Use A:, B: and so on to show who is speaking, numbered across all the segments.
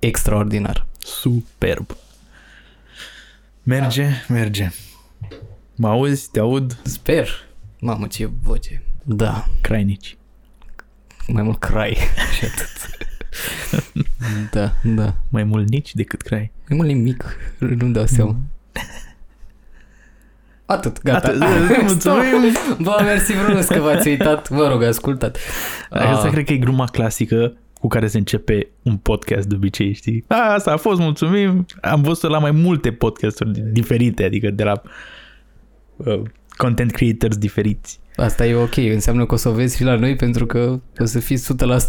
A: extraordinar.
B: Superb. Merge, merge. Mă auzi? Te aud?
A: Sper. Mamă, ce voce. Da,
B: Crainici.
A: mai mult crai și atât. da, da.
B: Mai mult nici decât crai.
A: Mai mult nimic, nu-mi dau seama. Atât, gata.
B: Atât, mulțumim.
A: Bă, mersi frumos că v-ați uitat. Mă rog, ascultat.
B: Asta
A: Ah.
B: cred că e gluma clasică cu care se începe un podcast de obicei, știi? A, asta a fost, mulțumim. Am văzut la mai multe podcasturi diferite, adică de la uh, content creators diferiți.
A: Asta e ok, înseamnă că o să o vezi și la noi pentru că o să fii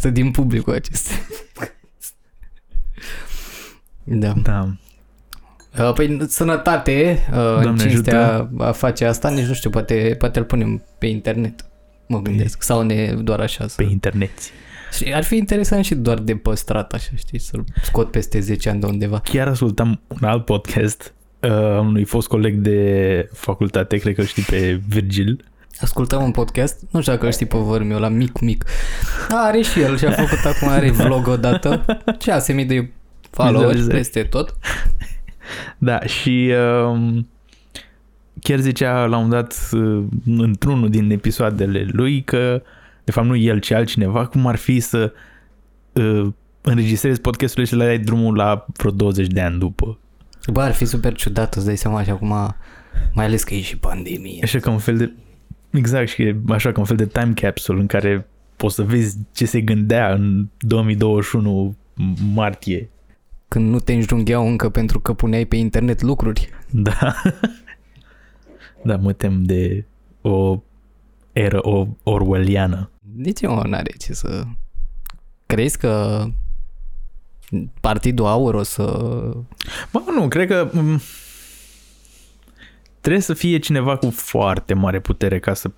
A: 100% din publicul acesta. da.
B: Da.
A: Uh, Păi sănătate, uh, în
B: Doamne
A: cinstea a face asta, nici nu știu, poate, poate îl punem pe internet, mă gândesc, sau ne doar așa să...
B: Pe internet.
A: Și ar fi interesant și doar de păstrat, așa, știi, să-l scot peste 10 ani de undeva.
B: Chiar ascultam un alt podcast uh, unui fost coleg de facultate, cred că îl știi pe Virgil.
A: Ascultam un podcast, nu știu dacă îl știi pe vărmiu, la mic, mic. A, are și el și a făcut acum, are vlog odată, 6.000 de followers
B: Exact.
A: peste tot.
B: Da, și um, chiar zicea la un dat uh, într-unul din episoadele lui că, de fapt nu el, ci altcineva, cum ar fi să uh, înregistrezi podcastul și le dai drumul la vreo 20 de ani după.
A: Bă, ar fi super ciudat, îți dai seama și acum, mai ales că e și pandemie.
B: Așa ca un fel de... Exact, și e așa ca un fel de time capsule în care poți să vezi ce se gândea în 2021 martie.
A: Când nu te înjungheau încă pentru că puneai pe internet lucruri.
B: Da. da, mă tem de o eră o orwelliană.
A: De ce mă n-are ce să... Crezi că Partidul Aur o să...
B: Bă, nu, cred că m- trebuie să fie cineva cu foarte mare putere ca să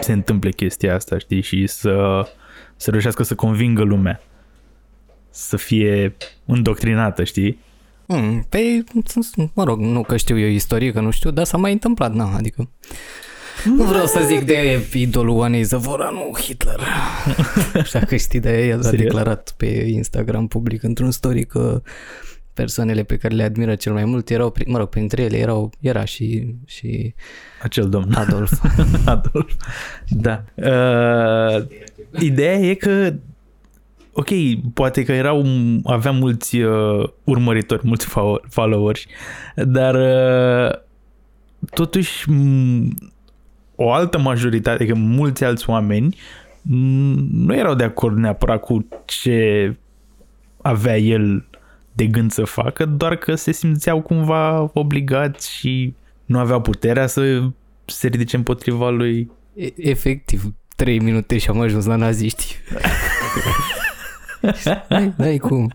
B: se întâmple chestia asta, știi, și să, să reușească să convingă lumea. Să fie îndoctrinată, știi?
A: Hmm, pe, mă rog, nu că știu eu istorie, că nu știu, dar s-a mai întâmplat, na, adică... Nu vreau să zic de idolul Oanei Zăvoranu, Hitler. Așa că știi de el a
B: Serios?
A: declarat pe Instagram public într-un story că persoanele pe care le admiră cel mai mult erau, pri- mă rog, printre ele erau, era și, și
B: Acel domn.
A: Adolf.
B: Adolf. Da. Uh, ideea e că ok, poate că erau, avea mulți uh, urmăritori, mulți fo- followers, dar uh, totuși m- o altă majoritate, adică mulți alți oameni m- nu erau de acord neapărat cu ce avea el de gând să facă, doar că se simțeau cumva obligați și nu aveau puterea să se ridice împotriva lui.
A: E- Efectiv, 3 minute și am ajuns la naziști. N-ai, n-ai cum.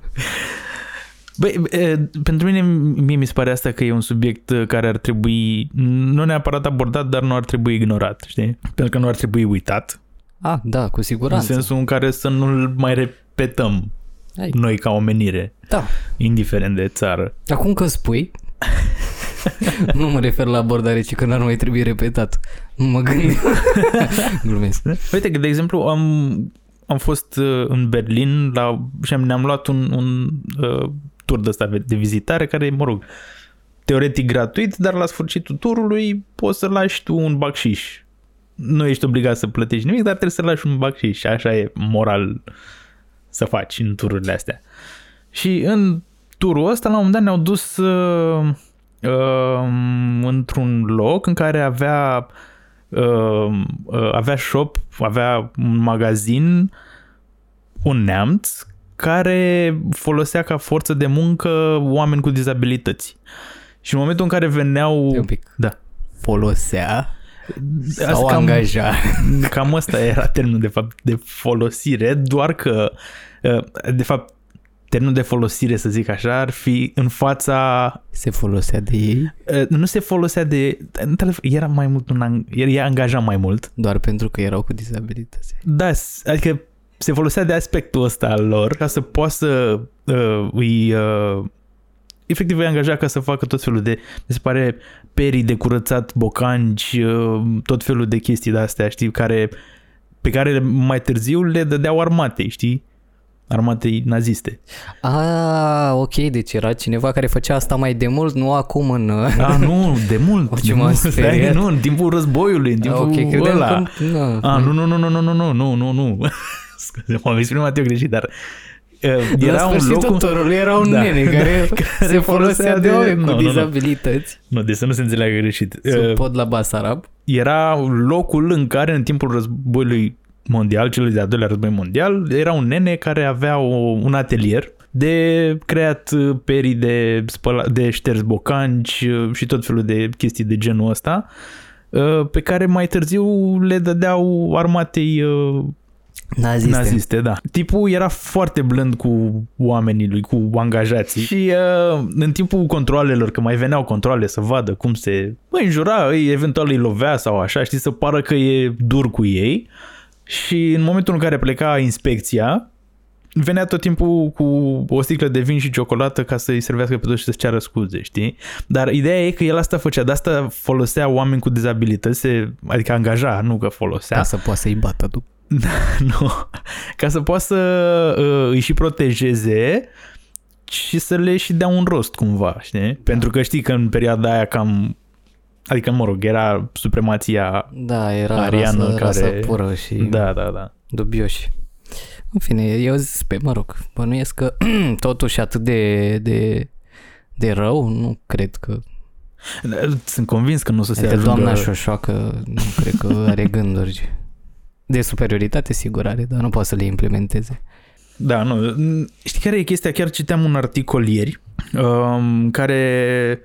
B: Băi, e, pentru mine mie mi se pare asta că e un subiect uh, care ar trebui nu neapărat abordat, dar nu ar trebui ignorat, știi? Pentru că nu ar trebui uitat,
A: Ah, da, cu
B: în
A: siguranță.
B: sensul în care să nu-l mai repetăm
A: Hai.
B: noi ca omenire,
A: Da.
B: indiferent de țară.
A: Acum că spui, nu mă refer la abordare, ci că n-ar mai trebui repetat. Nu mă gândesc. Glumesc.
B: Uite că, de exemplu, am, am fost uh, în Berlin la, și am, ne-am luat un, un uh, tur de ăsta de vizitare care, mă rog, teoretic gratuit, dar la sfârșitul turului poți să lași tu un bacșiș. Nu ești obligat să plătești nimic, dar trebuie să lași un bacșiș. Așa e moral să faci în tururile astea. Și în turul ăsta, la un moment dat, ne-au dus uh, uh, într-un loc în care avea uh, uh, avea shop, avea un magazin, un neamț, care folosea ca forță de muncă oameni cu dizabilități. Și în momentul în care veneau...
A: Un pic.
B: Da.
A: Folosea sau
B: Asta cam-
A: angaja.
B: Cam asta era termenul de fapt de folosire, doar că uh, de fapt termenul de folosire, să zic așa, ar fi în fața
A: Se folosea de ei
B: uh, nu se folosea de într-adevăr, era mai mult un ang- era angaja mai mult.
A: doar pentru că erau cu dizabilități.
B: Da, s- adică se folosea de aspectul ăsta al lor ca să poată să uh, îi uh, efectiv îi angaja ca să facă tot felul de, mi se pare, perii de curățat, bocanci, uh, tot felul de chestii de astea, știi, care, pe care mai târziu le dădeau armatei, știi? Armatei naziste.
A: Ah, ok, deci era cineva care făcea asta mai de mult, nu acum în...
B: Ah, nu, de mult.
A: Ce
B: de
A: m-am
B: mult.
A: speriat.
B: Stai, nu, în timpul războiului, în timpul
A: ok, credeam
B: ăla.
A: că... Nu,
B: Ah, nu, nu, nu, nu, nu, nu, nu, nu, nu, nu. Scuze, m-am exprimat eu greșit, dar uh, era
A: la
B: un
A: sfârșitul
B: loc...
A: turului era un
B: Da.
A: nene care,
B: Care
A: se folosea de oameni
B: Nu,
A: cu
B: nu, nu.
A: dizabilități.
B: Nu, de să nu se înțeleagă greșit.
A: Sub
B: Uh,
A: pod la Basarab.
B: era locul în care în timpul războiului mondial, celui de-al doilea război mondial, era un nene care avea o, un atelier de creat uh, perii de, spăla, de șters bocanci uh, și tot felul de chestii de genul ăsta, uh, pe care mai târziu le dădeau armatei uh,
A: Naziste.
B: naziste, da. Tipul era foarte blând cu oamenii lui, cu angajații și uh, în timpul controlelor, că mai veneau controle să vadă cum se bă, înjura, îi, eventual îi lovea sau așa, știi, să pară că e dur cu ei și în momentul în care pleca inspecția, venea tot timpul cu o sticlă de vin și ciocolată ca să-i servească pe toți și să-ți ceară scuze, știi? Dar ideea e că el asta făcea, de asta folosea oameni cu dizabilități, se- adică angaja, nu că folosea.
A: Ca să poată să-i bată după.
B: nu. Ca să poată să uh, îi și protejeze și să le și dea un rost cumva, știi? Pentru că știi că în perioada aia cam adică, mă rog, era supremația
A: Da, era
B: Ariană
A: rasă, rasă
B: care-
A: pură și
B: da, da, da.
A: dubioși. În fine, eu zis pe, mă rog, bănuiesc că totuși atât de, de, de rău, nu cred că...
B: Sunt convins că nu o să se
A: Adică
B: ajungă...
A: doamna Șoșoacă nu cred că are gânduri de superioritate, sigur are, dar nu poate să le implementeze.
B: Da, nu. Știi care e chestia? Chiar citeam un articol ieri um, care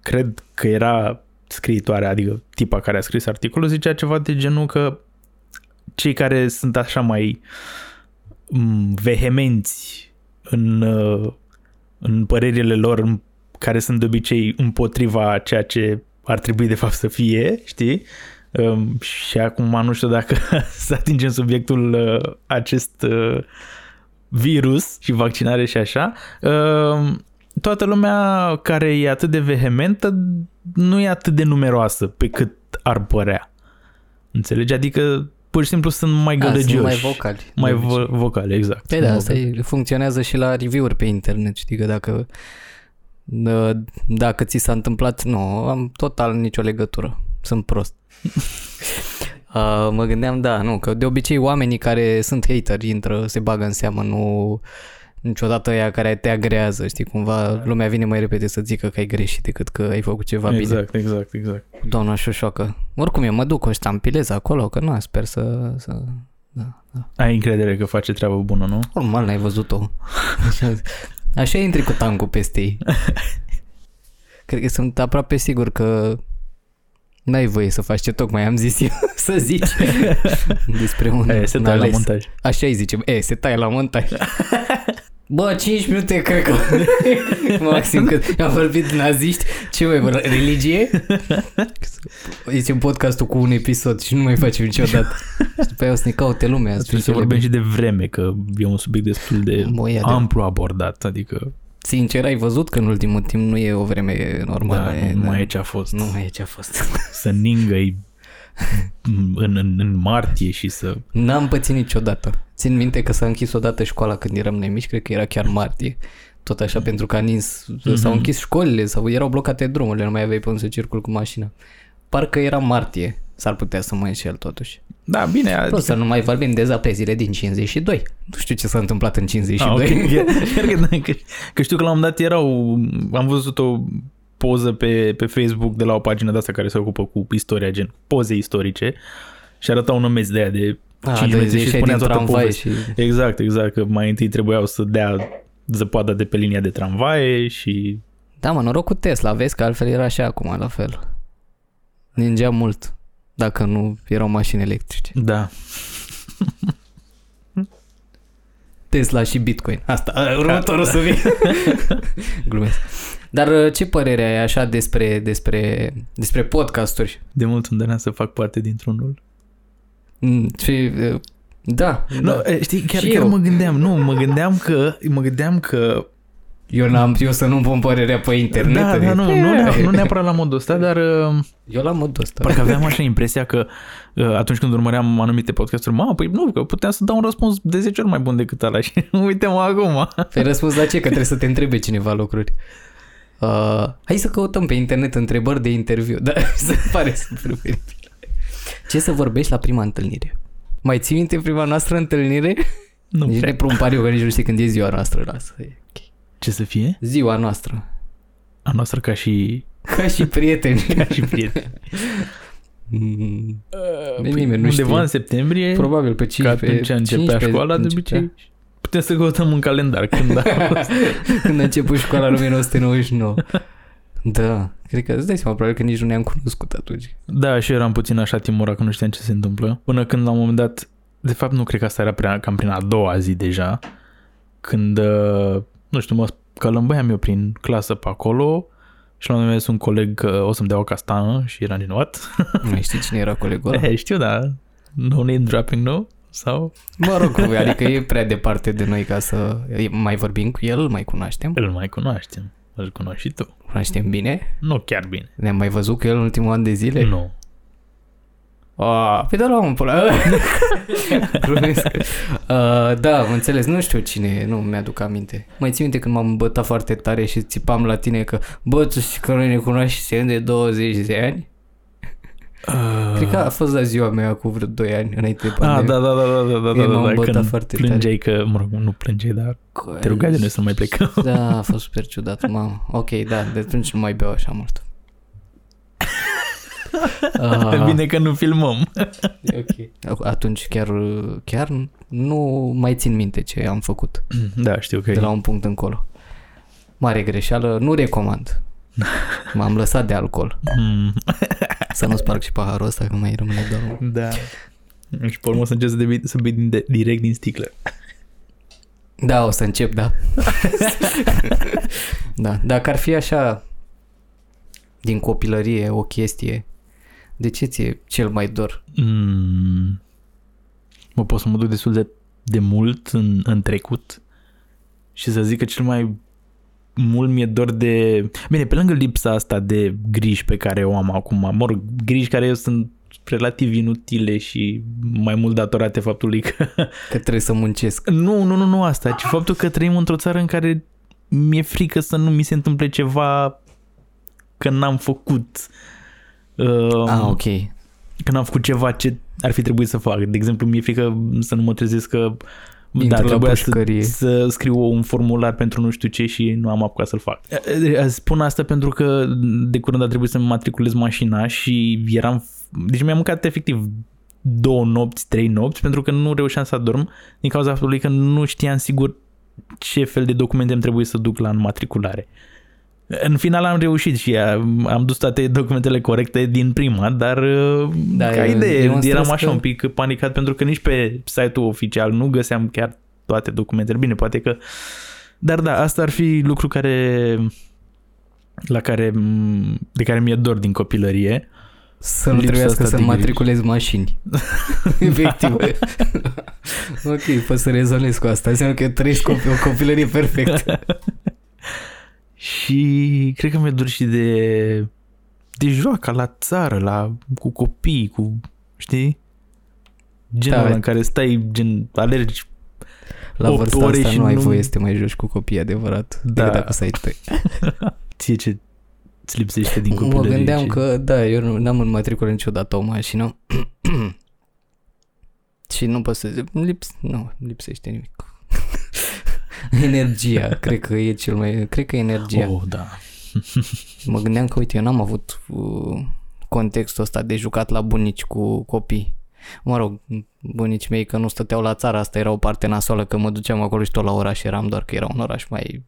B: cred că era scriitoarea, adică tipa care a scris articolul, zicea ceva de genul că cei care sunt așa mai mm, vehemenți în, uh, în părerile lor, în- care sunt de obicei împotriva ceea ce ar trebui de fapt să fie, știi? Um, și acum nu știu dacă să atingem subiectul uh, acest uh, virus și vaccinare și așa, uh, toată lumea care e atât de vehementă nu e atât de numeroasă pe cât ar părea. Înțelegi? Adică pur și simplu sunt mai
A: Da,
B: gălăgioși.
A: sunt mai vocali.
B: Mai
A: de obicei.
B: vo- vocale, exact.
A: Păi da, asta e, funcționează și la review-uri pe internet, știi că dacă d- dacă ți s-a întâmplat, nu, am total nicio legătură, sunt prost. Uh, mă gândeam, da, nu, că de obicei oamenii care sunt hateri intră, se bagă în seamă, nu niciodată ea care te agrează, știi, cumva lumea vine mai repede să zică că ai greșit decât că ai făcut ceva bine.
B: Exact, exact, exact.
A: Doamna Șoșoacă. Oricum eu mă duc, o ștampilez acolo, că nu, sper să, să da, da.
B: Ai încredere că face treabă bună, nu?
A: Normal n-ai văzut-o. Așa, așa intri cu tancul peste ei. Cred că sunt aproape sigur că n-ai voie să faci ce tocmai am zis eu să zici despre un,
B: E, se
A: un
B: taie la
A: ales.
B: montaj.
A: Așa îi zicem. E, se taie la montaj. Bă, 5 minute cred că maxim cât am vorbit naziști. Ce mai vor? Religie? Zicem podcastul cu un episod și nu mai facem niciodată. Și după aia o să ne caute lumea.
B: Trebuie să vorbim și de vreme, că e un subiect destul de
A: Bă, e
B: amplu abordat, adică
A: Sincer, ai văzut că în ultimul timp nu e o vreme normală.
B: da,
A: e,
B: nu
A: da.
B: mai e ce a fost.
A: Nu mai e ce a fost.
B: Să ningă în, în, în martie și să...
A: N-am pățit niciodată. Țin minte că s-a închis odată școala când eram noi mici, cred că era chiar martie. Tot așa pentru că a nins,
B: Mhm.
A: s-au închis școlile sau erau blocate drumurile, nu mai aveai pe unde să circul cu mașina. Parcă era martie, s-ar putea să mă înșel totuși.
B: Da, bine,
A: Adică...
B: adică...
A: să nu mai vorbim de zapezile din 52. Nu știu ce s-a întâmplat în 52.
B: Ah, ok. Chiar, chiar că, da, că, că știu că la un moment dat erau, am văzut o poză pe, pe Facebook de la o pagină de asta care se ocupă cu istoria, gen poze istorice și arăta un omeț de aia de
A: Ah,
B: 5
A: de
B: minute și
A: ieșeai
B: spunea
A: din
B: toată
A: tramvai
B: povestea.
A: și...
B: Exact, exact, că mai întâi trebuiau să dea zăpada de pe linia de tramvaie și
A: Da, mă, noroc cu Tesla, vezi că altfel era și acum la fel. Ningea mult dacă nu erau mașini electrice.
B: da.
A: Tesla și Bitcoin. Asta, a, următorul subiect. Glumesc. Dar uh, ce părere ai așa despre, despre, despre podcasturi?
B: De mult îmi doream să fac parte dintr-unul.
A: Mm, Și, uh, da,
B: Nu,
A: da.
B: e, știi, chiar,
A: Și
B: chiar
A: eu.
B: mă gândeam, nu, mă gândeam că, mă gândeam că
A: Eu, n-am, eu să nu-mi pun părerea pe internet.
B: Da,
A: adică-
B: da, nu, nu, ne- nu neapărat la modul ăsta, dar uh,
A: Eu la modul ăsta.
B: parcă aveam așa impresia că uh, atunci când urmăream anumite podcasturi, mă, păi nu, că puteam să dau un răspuns de 10 ori mai bun decât ăla și uite-mă acum.
A: Păi răspuns la ce? Că trebuie să te întrebe cineva lucruri. Uh, hai să căutăm pe internet întrebări de interviu. Da, se pare super feribil. Ce să vorbești la prima întâlnire? Mai ții minte prima noastră întâlnire?
B: Nu
A: Nici
B: prea.
A: ne pun pariu că nici nu știi când e ziua noastră. Lasă. e ok.
B: Ce să fie?
A: Ziua noastră.
B: A noastră ca și,
A: Ca și prieteni.
B: ca și prieteni.
A: Mm,
B: Păi,
A: nimeni nu
B: undeva
A: știe.
B: în septembrie,
A: Probabil pe
B: că
A: 15.
B: atunci începea
A: 15
B: școala, de
A: începea.
B: obicei putem să căutăm un calendar când a fost.
A: Când a început școala în 1999. Da, cred că îți dai seama, probabil că nici nu ne-am cunoscut atunci.
B: Da, și eu eram puțin așa timorat că nu știam ce se întâmplă. Până când la un moment dat, de fapt nu cred că asta era prea, cam prin a doua zi deja, când, uh, nu știu, mă călămbăiam eu prin clasă pe acolo și la un moment dat un coleg că o să-mi dea o castană și era genovat.
A: Nu mai știi cine era colegul ăla?
B: Eh, știu, da. No name dropping, nu? Sau
A: Mă rog, adică e prea departe de noi ca să mai vorbim cu el, îl mai cunoaștem.
B: îl mai cunoaștem. Îl cunoști și tu.
A: Cunoaștem bine.
B: Nu chiar bine.
A: Ne-am mai văzut cu el în ultimul an de zile.
B: Nu.
A: Ah, pe da la un pula. Glumesc. uh, da, am înțeles. Nu știu cine e, nu mi-aduc aminte. Mai ții minte când m-am bătat foarte tare și țipam la tine că bă, tu știi că noi ne cunoaștem de 20 de ani?
B: Uh,
A: Cred că a fost la ziua mea cu vreo 2 ani înainte de
B: Ah,
A: pandemie.
B: da, da, da, da, da, da,
A: Că
B: da,
A: m-am
B: da,
A: bătat
B: când
A: foarte tare.
B: plângeai că, mă rog, nu plângeai, dar
A: Coel.
B: te rugai de noi să nu mai plecăm.
A: Da, a fost super ciudat, mamă. Ok, da, de atunci nu mai beau așa mult. Ah,
B: Bine că nu filmăm.
A: e ok. Atunci chiar, chiar nu mai țin minte ce am făcut
B: Da, știu că
A: de
B: e.
A: la un punct încolo. Mare greșeală, nu recomand. M-am lăsat de alcool.
B: Mm,
A: Să nu sparg și paharul ăsta, că mai rămâne doar un...
B: Da. Și pe urmă să încerci să bei, să bei din, de, direct din sticlă.
A: Da, o să încep, da. da, dacă ar fi așa din copilărie o chestie, de ce ți-e cel mai dor?
B: Mm, mă pot să mă duc destul de, de mult în, în trecut și să zic că cel mai mult mi-e dor de... Bine, pe lângă lipsa asta de griji pe care o am acum, mă rog, griji care sunt relativ inutile și mai mult datorate faptului că
A: Că trebuie să muncesc.
B: Nu, nu, nu, nu asta, ci faptul că trăim într-o țară în care mi-e frică să nu mi se întâmple ceva că n-am făcut. Uh,
A: Ah, ok.
B: Că n-am făcut ceva ce ar fi trebuit să fac. De exemplu, mi-e frică să nu mă trezesc că
A: Intru
B: da,
A: la
B: trebuia să,
A: pușcărie.
B: să scriu un formular pentru nu știu ce și nu am apucat să-l fac. Spun asta pentru că de curând a trebuit să-mi matriculez mașina și eram... Deci mi-am mâncat efectiv două nopți, trei nopți, pentru că nu reușeam să adorm din cauza faptului că nu știam sigur ce fel de documente îmi trebuie să duc la înmatriculare. În final am reușit și am am dus toate documentele corecte din prima, dar
A: Da,
B: da, ca
A: e-
B: idee,
A: e un stres
B: eram așa
A: că-
B: un pic panicat pentru că nici pe site-ul oficial nu găseam chiar toate documentele. Bine, poate că... Dar da, asta ar fi lucru care la care, de care mi-e dor din copilărie.
A: Să nu
B: Lipsa
A: trebuiască
B: asta
A: să
B: de griji.
A: matriculezi mașini. Efectiv. ok, poți să rezonezi cu asta. Înseamnă că trăiești copi- o copilărie perfectă.
B: Și cred că mi-e dor și de de joaca la țară, la, cu copii, cu, știi? Genul
A: Da.
B: ăla în care stai, gen, alergi
A: La
B: Opt
A: vârsta
B: ore
A: asta
B: și
A: nu ai
B: nu-
A: voie să te mai joci cu copii adevărat.
B: Da.
A: Da. Dacă să ai tăi.
B: ție ce îți lipsește din
A: Mă
B: copilărie.
A: gândeam
B: ce...
A: că, da, eu nu- n-am înmatriculat niciodată o mașină. și nu pot să zic, lips, nu, lipsește nimic. energia, cred că e cel mai, cred că e energia.
B: Oh, da.
A: Mă gândeam că, uite, eu n-am avut uh, contextul ăsta de jucat la bunici cu copii. Mă rog, bunicii mei că nu stăteau la țară, asta era o parte nasoală, că mă duceam acolo și tot la oraș eram, doar că era un oraș mai,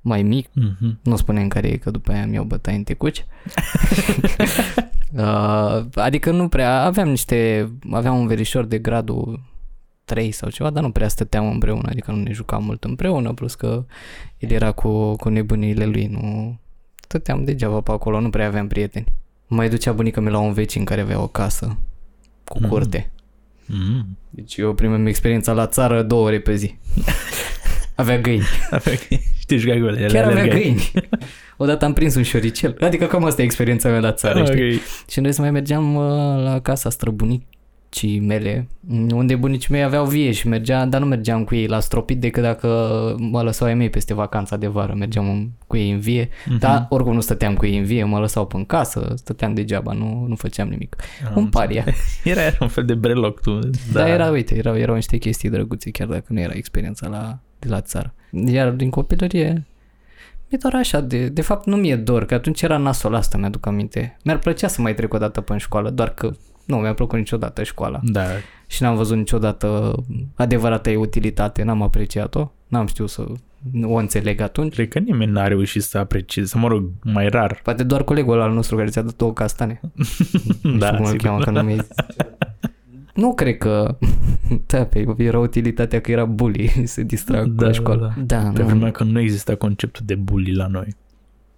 A: mai mic.
B: Mm-hmm.
A: Nu spunem care e, că după aia mi-au bătaie în tecuci. uh, adică nu prea, aveam niște, aveam un verișor de gradul 3 sau ceva, dar nu prea stăteam împreună, adică nu ne jucam mult împreună, plus că el era cu, cu nebuniile lui, nu stăteam degeaba pe acolo, nu prea aveam prieteni. Mai ducea bunica mea la un vecin care avea o casă cu
B: Mhm.
A: curte.
B: Mm.
A: Deci eu primim experiența la țară două ore pe zi. Avea găini.
B: Avea, știi, jucai cu ele.
A: Chiar avea
B: alergai.
A: găini. Odată am prins un șoricel. Adică cam asta e experiența mea la țară, știi?
B: Ok.
A: Și noi să mai mergeam uh, la casa străbunicii mele, unde bunicii mei aveau vie și mergeam, dar nu mergeam cu ei la stropit decât dacă mă lăsau ai mei peste vacanța de vară, mergeam în- cu ei în vie,
B: Mhm.
A: dar oricum nu stăteam cu ei în vie, mă lăsau pe în casă, stăteam degeaba, nu, nu făceam nimic.
B: Am
A: un paria.
B: Era, era un fel de breloc tu.
A: Da. Dar era, uite, erau, erau niște chestii drăguțe, chiar dacă nu era experiența la, de la țară. Iar din copilărie, mi-e doar așa, de, de fapt nu mi-e dor, că atunci era nasol asta, mi-aduc aminte. Mi-ar plăcea să mai trec o dată pe în școală, doar că nu mi-a plăcut niciodată școala.
B: Da,
A: Și n-am văzut niciodată adevărata ei utilitate, n-am apreciat-o, n-am știut să o înțeleg atunci.
B: cred că nimeni n-a reușit să aprecieze, să mă rog, mai rar.
A: Poate doar colegul al nostru care ți-a dat două castane. Nu
B: da,
A: știu cum îl
B: sigur.
A: cheamă, că nu mi Nu cred că... Da, pe era utilitatea că era bully, se distra
B: Da,
A: la
B: da,
A: școală. Da,
B: Pe
A: nu.
B: vremea când nu exista conceptul de bully la noi.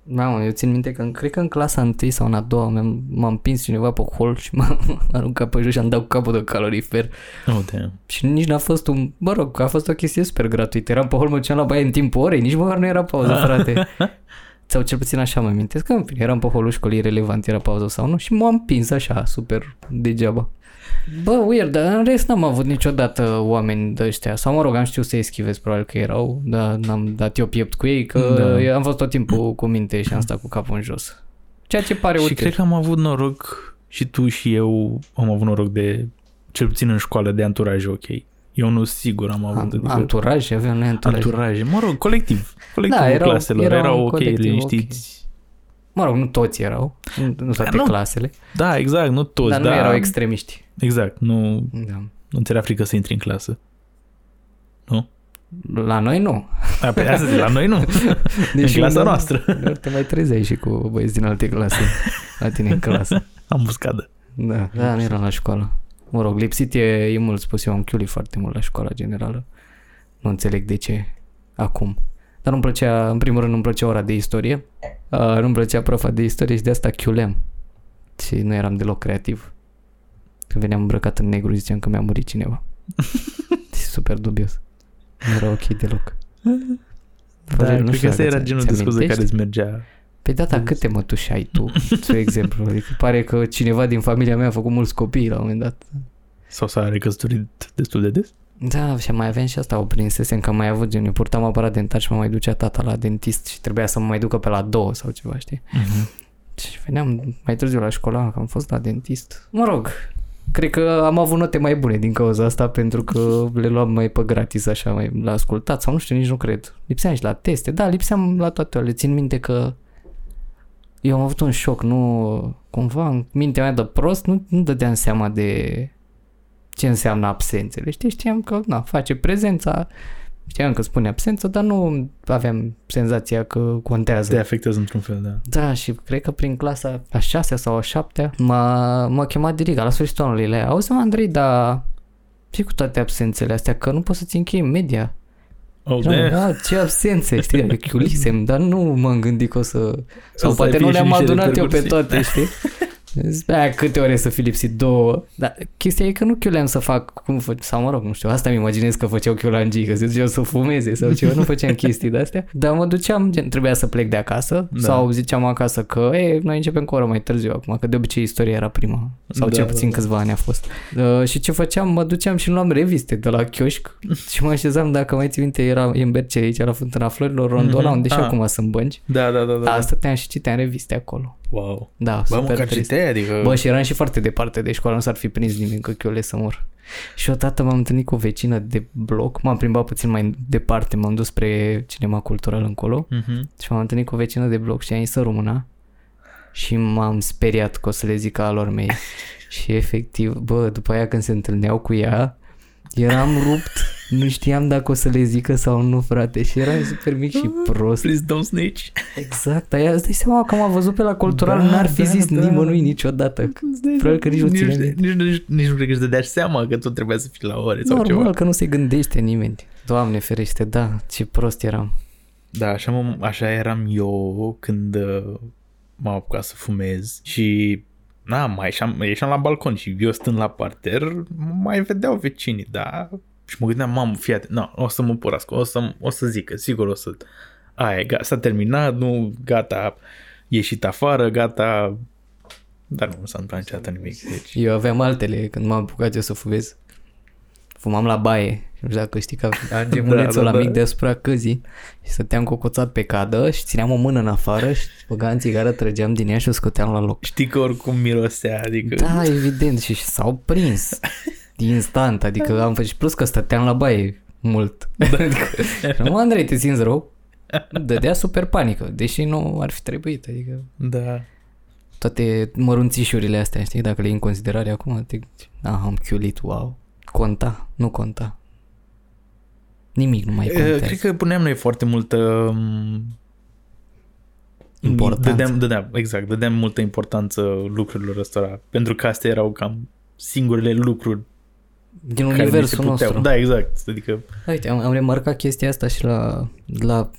A: Mamă, eu țin minte că în, cred că în clasa 1 sau în a doua m-am, m-a împins cineva pe hol și m-a aruncat pe jos și am dat cu capul de calorifer.
B: Oh, damn.
A: Și nici n-a fost un... Mă rog, a fost o chestie super gratuită. Eram pe hol, mă duceam la baie în timpul orei, nici măcar nu era pauză, frate. Sau cel puțin așa mă amintesc că în fine, eram pe holul școlii, relevant era pauză sau nu și m-am împins așa, super degeaba. Bă, weird, dar în rest n-am avut niciodată oameni de ăștia. Sau mă rog, am știut să eschivez, probabil că erau, dar n-am dat eu piept cu ei, că
B: Da.
A: da. am fost tot timpul cu minte și am stat cu capul în jos. Ceea ce pare
B: Și
A: util.
B: cred că am avut noroc și tu și eu am avut noroc de, cel puțin în școală, de anturaj ok. Eu nu sigur am avut.
A: An-
B: adică-
A: Anturaj, aveam noi anturaj.
B: Anturaj, mă rog, colectiv. Colectivul
A: Da, erau-
B: claselor
A: erau
B: erau,
A: un
B: ok,
A: colectiv,
B: liniștiți.
A: Mă rog, nu toți erau, nu- nu toate
B: nu.
A: clasele,
B: Da, exact, nu toți,
A: dar
B: dar
A: nu erau extremiști.
B: Exact, nu,
A: Da.
B: nu ți era frică să intri în clasă. Nu?
A: La noi nu.
B: A, pe asta zic, la noi nu. în clasa
A: unde-
B: noastră.
A: Dar te mai trezeai și cu băieți din alte clase la tine în clasă.
B: Am buscadă.
A: Da, da, nu eram la școală. Mă rog, lipsit e, e mult spus, eu am chiulit foarte mult la școala generală. Nu înțeleg de ce acum. Dar nu-mi plăcea, în primul rând nu-mi plăcea ora de istorie. Uh, nu-mi plăcea profa de istorie și de asta chiuleam. Și nu eram deloc creativ. Când veneam îmbrăcat în negru ziceam că mi-a murit cineva. e super dubios. Nu era ok deloc.
B: Da,
A: Florin, nu
B: cred
A: știu
B: că asta
A: dacă
B: era
A: ți-
B: genul
A: ți
B: de scuză
A: amintești?
B: care îți mergea.
A: Păi da, dar câte mătuși ai tu, spre exemplu? Adică pare că cineva din familia mea a făcut mulți copii la un moment dat.
B: Sau s-a recăsătorit destul de des?
A: Da, și mai aveam și asta, o prinsesem că am mai avut gen, eu purtam aparat dentar și mă mai ducea tata la dentist și trebuia să mă mai ducă pe la două sau ceva, știi? Și veneam mai târziu la școală, că am fost la dentist. Mă rog, cred că am avut note mai bune din cauza asta pentru că le luam mai pe gratis așa, mai la ascultat sau nu știu, nici nu cred. Lipseam și la teste, da, lipseam la toate le țin minte că eu am avut un șoc, nu, cumva în mintea mea de prost nu, nu dădeam seama de ce înseamnă absențele. Știi, știam că, na, face prezența, știam că spune absență, dar nu aveam senzația că contează.
B: Te afectează într-un fel, da.
A: Da, și cred că prin clasa a șasea sau a șaptea m-a, m-a chemat diriga la sfârșitul anului. Le auzi, mă, Andrei, dar ce cu toate absențele astea? Că nu poți să-ți închei media.
B: Oh,
A: Și am,
B: da.
A: "A, ce absențe, știi? Eu chiulisem, dar nu m-am gândit că o să... Sau
B: să
A: poate
B: fie
A: nu
B: și
A: le-am
B: niște
A: adunat eu pe
B: repercursii.
A: toate, știi? Zic, Aia, câte ore să fi lipsit două. Dar chestia e că nu chiuleam să fac cum fă... sau mă rog, nu știu, asta mi imaginez că făceau chiulangii, că se duceau să fumeze sau ceva, nu făceam chestii de astea. Dar mă duceam, gen, trebuia să plec de acasă
B: Da.
A: da. sau ziceam acasă că, e, noi începem cu o oră mai târziu acum, că de obicei istoria era prima sau
B: Da,
A: cel
B: da,
A: puțin
B: da.
A: câțiva ani a fost. Uh, și ce făceam? Mă duceam și luam reviste de la chioșc și mă așezam, dacă mai ții minte, era în Berce aici, la Fântâna Florilor, Rondona,
B: Mhm.
A: unde și
B: Ah.
A: acum sunt bănci.
B: Da, da, da. da.
A: Da, stăteam și citeam reviste acolo.
B: Wow.
A: Da,
B: Bă,
A: super
B: măcar
A: trist.
B: citeai, adică...
A: Bă, și eram și foarte departe de școală, nu s-ar fi prins nimeni că chiule să mor. Și odată m-am întâlnit cu o vecină de bloc, m-am plimbat puțin mai departe, m-am dus spre cinema cultural încolo
B: Mhm.
A: și m-am întâlnit cu o vecină de bloc și am zis să româna și m-am speriat că o să le zic alor mei. și efectiv, bă, după aia când se întâlneau cu ea, eram rupt, nu știam dacă o să le zică sau nu, frate, și eram super mic și prost.
B: Please don't snitch.
A: Exact, aia îți dai seama că am văzut pe la cultural,
B: Da,
A: n-ar fi
B: da,
A: zis
B: da.
A: nimănui niciodată. Probabil că nici nu
B: nici,
A: ține
B: nici,
A: minte.
B: nici, nici, nici nu cred că își dădea seama că tu trebuia să fii la ore sau
A: Normal
B: ceva.
A: că nu se gândește nimeni. Doamne ferește, da, ce prost eram.
B: Da, așa, mă, așa eram eu când uh, m-am apucat să fumez și na, mai ieșeam, ieșeam la balcon și eu stând la parter, mai vedeau vecinii, da, Și mă gândeam, mamă, fii atent, no, o să mă părască, o să, o să zică, sigur o să... Aia, e, gata, s-a terminat, nu, gata, ieșit afară, gata... Dar nu s-a întâmplat niciodată nimic. Deci,
A: Eu aveam altele când m-am apucat eu să fumez. Fumam la baie. Nu știu dacă știi că aveam gemulețul
B: da,
A: la
B: da.
A: mic deasupra căzii și stăteam cocoțat pe cadă și țineam o mână în afară și băgam țigară, trăgeam din ea și o scoteam la loc.
B: știi că oricum mirosea, adică...
A: Da, evident, și și s-au prins instant, adică am făcut și plus că stăteam la baie mult.
B: Da.
A: adică, nu, Andrei, te simți rău? Dădea super panică, deși nu ar fi trebuit, adică
B: Da.
A: toate mărunțișurile astea, știi, dacă le iei în considerare acum, te ah, am chiulit, wow. Conta? Nu conta. Nimic nu mai
B: E,
A: contează.
B: Cred că puneam noi foarte multă... um,
A: Importanță.
B: Dădeam, dădeam, exact, dădeam multă importanță lucrurilor ăstora, pentru că astea erau cam singurele lucruri
A: Din
B: care
A: universul
B: mi se puteau.
A: nostru.
B: Da, exact. Adică,
A: Uite, am, am remarcat chestia asta și la, la,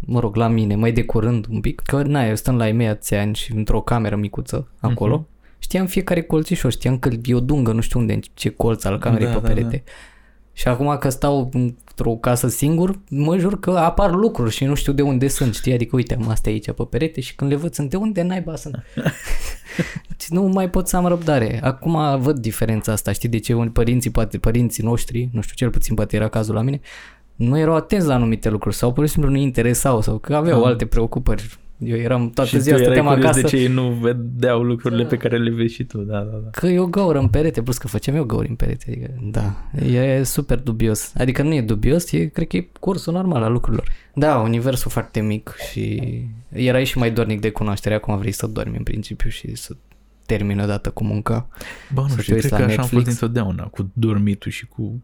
A: mă rog, la mine, mai de curând un pic, că, na, eu stăm la ei mei atâția ani și într-o cameră micuță acolo,
B: Mhm.
A: Știam fiecare colțișor, știam că e o dungă, nu știu unde, în ce colț al camerei
B: Da,
A: pe
B: da,
A: perete. Și acum că stau într-o casă singur, mă jur că apar lucruri și nu știu de unde sunt, știi? Adică, uite, am astea aici pe perete și când le văd sunt de unde naiba sunt. Deci nu mai pot să am răbdare. Acum văd diferența asta, știi de ce unii părinții, poate părinții noștri, nu știu, cel puțin poate era cazul la mine, nu erau atenți la anumite lucruri sau pur și simplu nu interesau sau că aveau
B: Ah.
A: alte preocupări. Eu eram toată
B: și tu
A: ziua,
B: erai
A: stăteam
B: curios
A: acasă.
B: de ce ei nu vedeau lucrurile pe care le vezi și tu. Da, da, da.
A: Că e o gaură în perete, plus că făceam eu gauri în perete. Adică, da, e super dubios. Adică nu e dubios, e, cred că e cursul normal al lucrurilor. Da, universul foarte mic și erai și mai dornic de cunoaștere. Acum vrei să dormi în principiu și să termini odată cu munca.
B: Bă, nu
A: Să te
B: știu,
A: uiți
B: cred
A: la
B: că așa am fost
A: Netflix.
B: dintotdeauna, cu dormitul și cu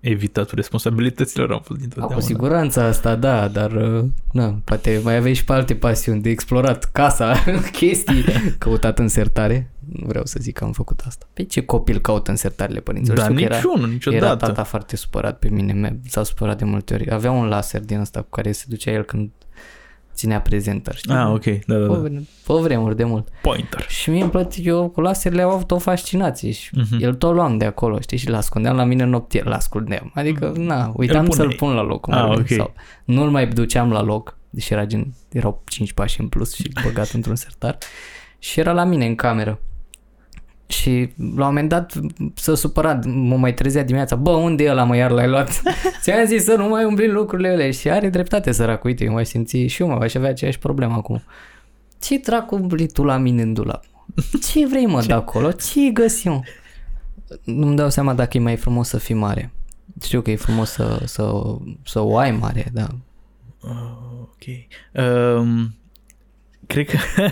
B: evitatul responsabilităților am fost
A: Au,
B: dintotdeauna.
A: cu siguranță asta, da, dar uh, na, poate mai aveai și pe alte pasiuni de explorat casa, chestii, căutat în sertare. Nu vreau să zic că am făcut asta. Pe ce copil caută în sertarele părinților?
B: Dar
A: Știu că era-
B: niciunul,
A: Era
B: niciodată.
A: tata foarte supărat pe mine, mi- s-a supărat de multe ori. Avea un laser din ăsta cu care se ducea el când ținea prezentări, știi?
B: Ah, ok, da, da,
A: Pe,
B: da.
A: vre- pe vremuri de mult.
B: Pointer.
A: Și mie îmi place, eu cu laserele au avut o fascinație și
B: Mhm.
A: el tot luam de acolo, știi, și l ascundeam la mine în noptier, l ascundeam. Adică, na, uitam
B: puneai.
A: să-l pun la loc. cum
B: Ah,
A: ar veni,
B: ok.
A: Sau nu-l mai duceam la loc, deși era gen, erau 5 pași în plus și băgat într-un sertar. Și era la mine în cameră. Și la un moment dat s-a supărat, mă mai trezea dimineața, bă, unde e ăla mă, iar l-ai luat? Ți-am zis să nu mai umbli în lucrurile alea și are dreptate săracu, uite, eu mai simți și eu mă, aș avea aceeași problemă acum. Ce dracu umbli tu la mine în dulap? Ce vrei mă de acolo? Ce găsi eu? Nu-mi dau seama dacă e mai frumos să fii mare. Știu că e frumos să, să, să o ai mare, da.
B: Uh, ok. Um, cred că...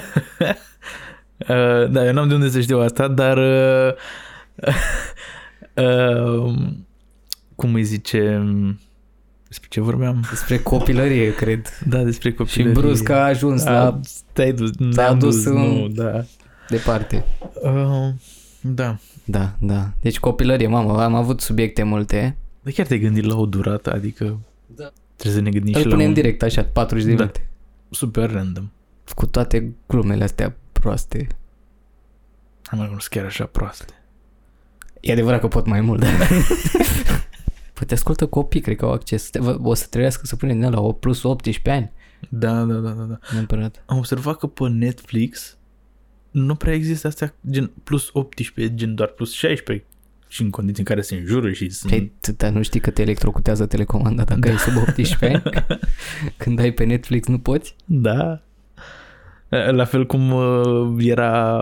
B: uh, da, eu n-am de unde să știu asta, dar... Uh, uh, cum îi zice... Despre ce vorbeam?
A: Despre copilărie, cred.
B: Da, despre
A: Și
B: copilărie.
A: brusc a ajuns
B: A,
A: la
B: Te-ai dus,
A: s-a
B: ne-am
A: dus
B: dus,
A: în-
B: nu, da.
A: departe.
B: Uh, da.
A: Da, da. Deci copilărie, mamă, am avut subiecte multe.
B: Dar chiar te-ai gândit la o durată? Adică
A: Da.
B: trebuie să ne gândim
A: Îl
B: și la
A: punem
B: un
A: direct așa, 40 de
B: Da.
A: minute.
B: super random.
A: Cu toate glumele astea proaste.
B: Am mai nu sunt chiar așa proaste.
A: E adevărat că pot mai mult. păi te ascultă copii, cred că au acces. Te- O să trebuiască să punem din ăla o plus 18 ani.
B: Da, da, da, da, da.
A: Neapărat.
B: Am observat că pe Netflix nu prea există astea gen plus 18, gen doar plus 16 și în condiții în care se înjură și sunt...
A: Păi, tu- dar nu știi că te electrocutează telecomanda dacă
B: Da.
A: ai sub 18 ani? Când ai pe Netflix nu poți?
B: Da. La fel cum uh, era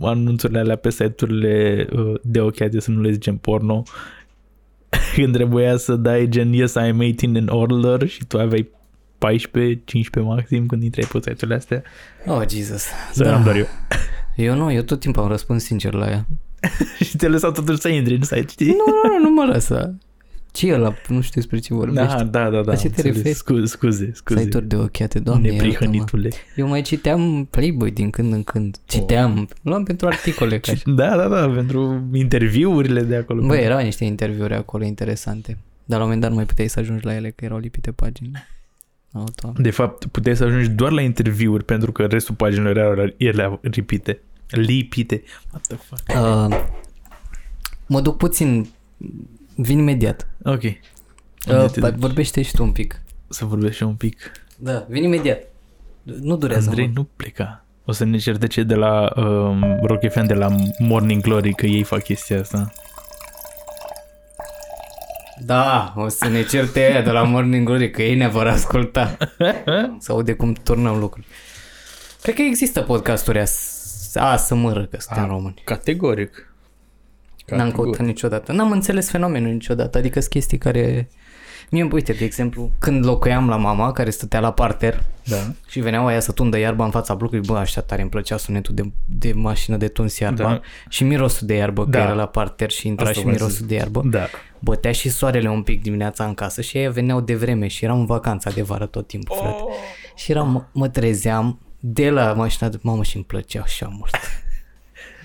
B: anunțurile alea pe site-urile uh, de ochiate, să nu le zicem porno, când trebuia să dai gen yes, I'm 18 and older și tu aveai 14, 15 maxim când intrai pe site-urile astea.
A: Oh, Jesus.
B: Să da. doar eu.
A: Eu nu, eu tot timpul am răspuns sincer la ea.
B: și te lăsau totuși să intri în site, știi?
A: Nu, nu, nu, nu mă lăsa. Ce e ăla? Nu știu despre ce vorbești.
B: Da, da, da, da.
A: La ce te
B: înțeles.
A: referi?
B: Scuze, scuze, scuze.
A: Site-uri de ochiate, doamne iartă-mă.
B: Neprihănitule.
A: Eu mai citeam Playboy din când în când. Citeam. Luam pentru articole. Ca și...
B: Da, da, da, pentru interviurile de acolo.
A: Bă, erau niște interviuri acolo interesante. Dar la un moment dat nu mai puteai să ajungi la ele, că erau lipite pagini. Oh, doamne.
B: De fapt, puteai să ajungi doar la interviuri pentru că restul paginilor erau ele lipite. Lipite. What the fuck?
A: Uh, mă duc puțin Vin imediat.
B: Ok.
A: Uh,
B: Unde te
A: pa-
B: duci?
A: vorbește și tu un pic.
B: Să vorbesc și eu un pic.
A: Da, vin imediat. Nu durează
B: Andrei,
A: mult.
B: nu pleca. O să ne certe ce de la um, Rocky Fan de la Morning Glory că ei fac chestia asta.
A: Da, o să ne certe aia de la Morning Glory, că ei ne vor asculta. Să aude cum turnăm lucruri. Cred că există podcasturi as- a să mără că suntem români.
B: Categoric.
A: N-am căutat niciodată. N-am înțeles fenomenul niciodată. Adică sunt chestii care... Mie, uite, de exemplu, când locuiam la mama, care stătea la parter
B: Da.
A: și veneau aia să tundă iarba în fața blocului, bă, așa tare îmi plăcea sunetul de, de mașină de tuns iarba
B: Da.
A: și mirosul de iarbă, că
B: Da.
A: era la parter și intra
B: Asta
A: și
B: vreau să
A: mirosul
B: zic.
A: de iarbă.
B: Da.
A: Bătea și soarele un pic dimineața în casă și ei veneau de vreme și eram în vacanța de vară tot timpul, frate.
B: Oh.
A: Și eram, mă, mă trezeam de la mașina de mamă și îmi plăcea așa mult.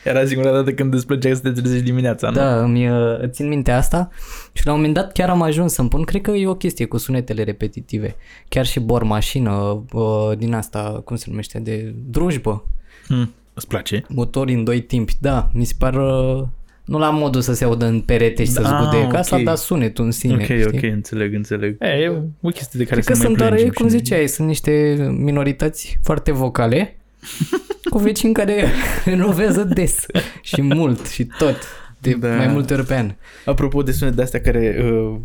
B: Era singura dată când îți plăcea să te trezești dimineața, nu?
A: Da, îmi uh, țin minte asta și la un moment dat chiar am ajuns să-mi pun, cred că e o chestie cu sunetele repetitive. Chiar și bor mașină uh, din asta, cum se numește, de drujbă,
B: Hmm. Îți place?
A: motor în doi timpi. Da, mi se par... Uh, nu la modul să se audă în perete și să
B: Ah,
A: zgude casa,
B: ok.
A: dar sunetul în sine.
B: ok,
A: știi?
B: ok, înțeleg, înțeleg. E, e o chestie de care
A: Cred că
B: să ne
A: sunt
B: mai
A: doar,
B: plângem
A: cum
B: și noi.
A: ziceai, sunt niște minorități foarte vocale cu vecini care renovează des și mult și tot, de
B: Da.
A: mai multe ori pe an.
B: Apropo de sunete de-astea care, uh,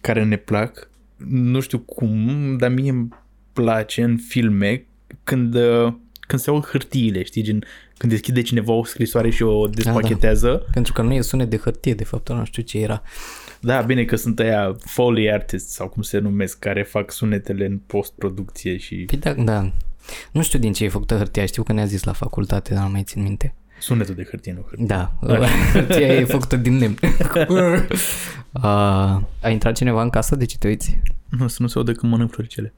B: care ne plac, nu știu cum, dar mie îmi place în filme când, uh, când se aud hârtiile, știi, gen când deschide cineva o scrisoare și o despachetează.
A: Pentru că nu e sunet de hârtie, de fapt, nu știu ce era.
B: Da, bine că sunt aia Foley artists sau cum se numesc, care fac sunetele în post-producție și
A: Păi da, da. Nu știu din ce e făcută hârtia, știu că ne-a zis la facultate, dar nu mai țin minte.
B: sunetul de hârtie, nu hârtie.
A: Da, hârtia e făcută din lemn. a, a intrat cineva în casă, de ce te uiți?
B: Nu, să nu se audă când mănânc floricele.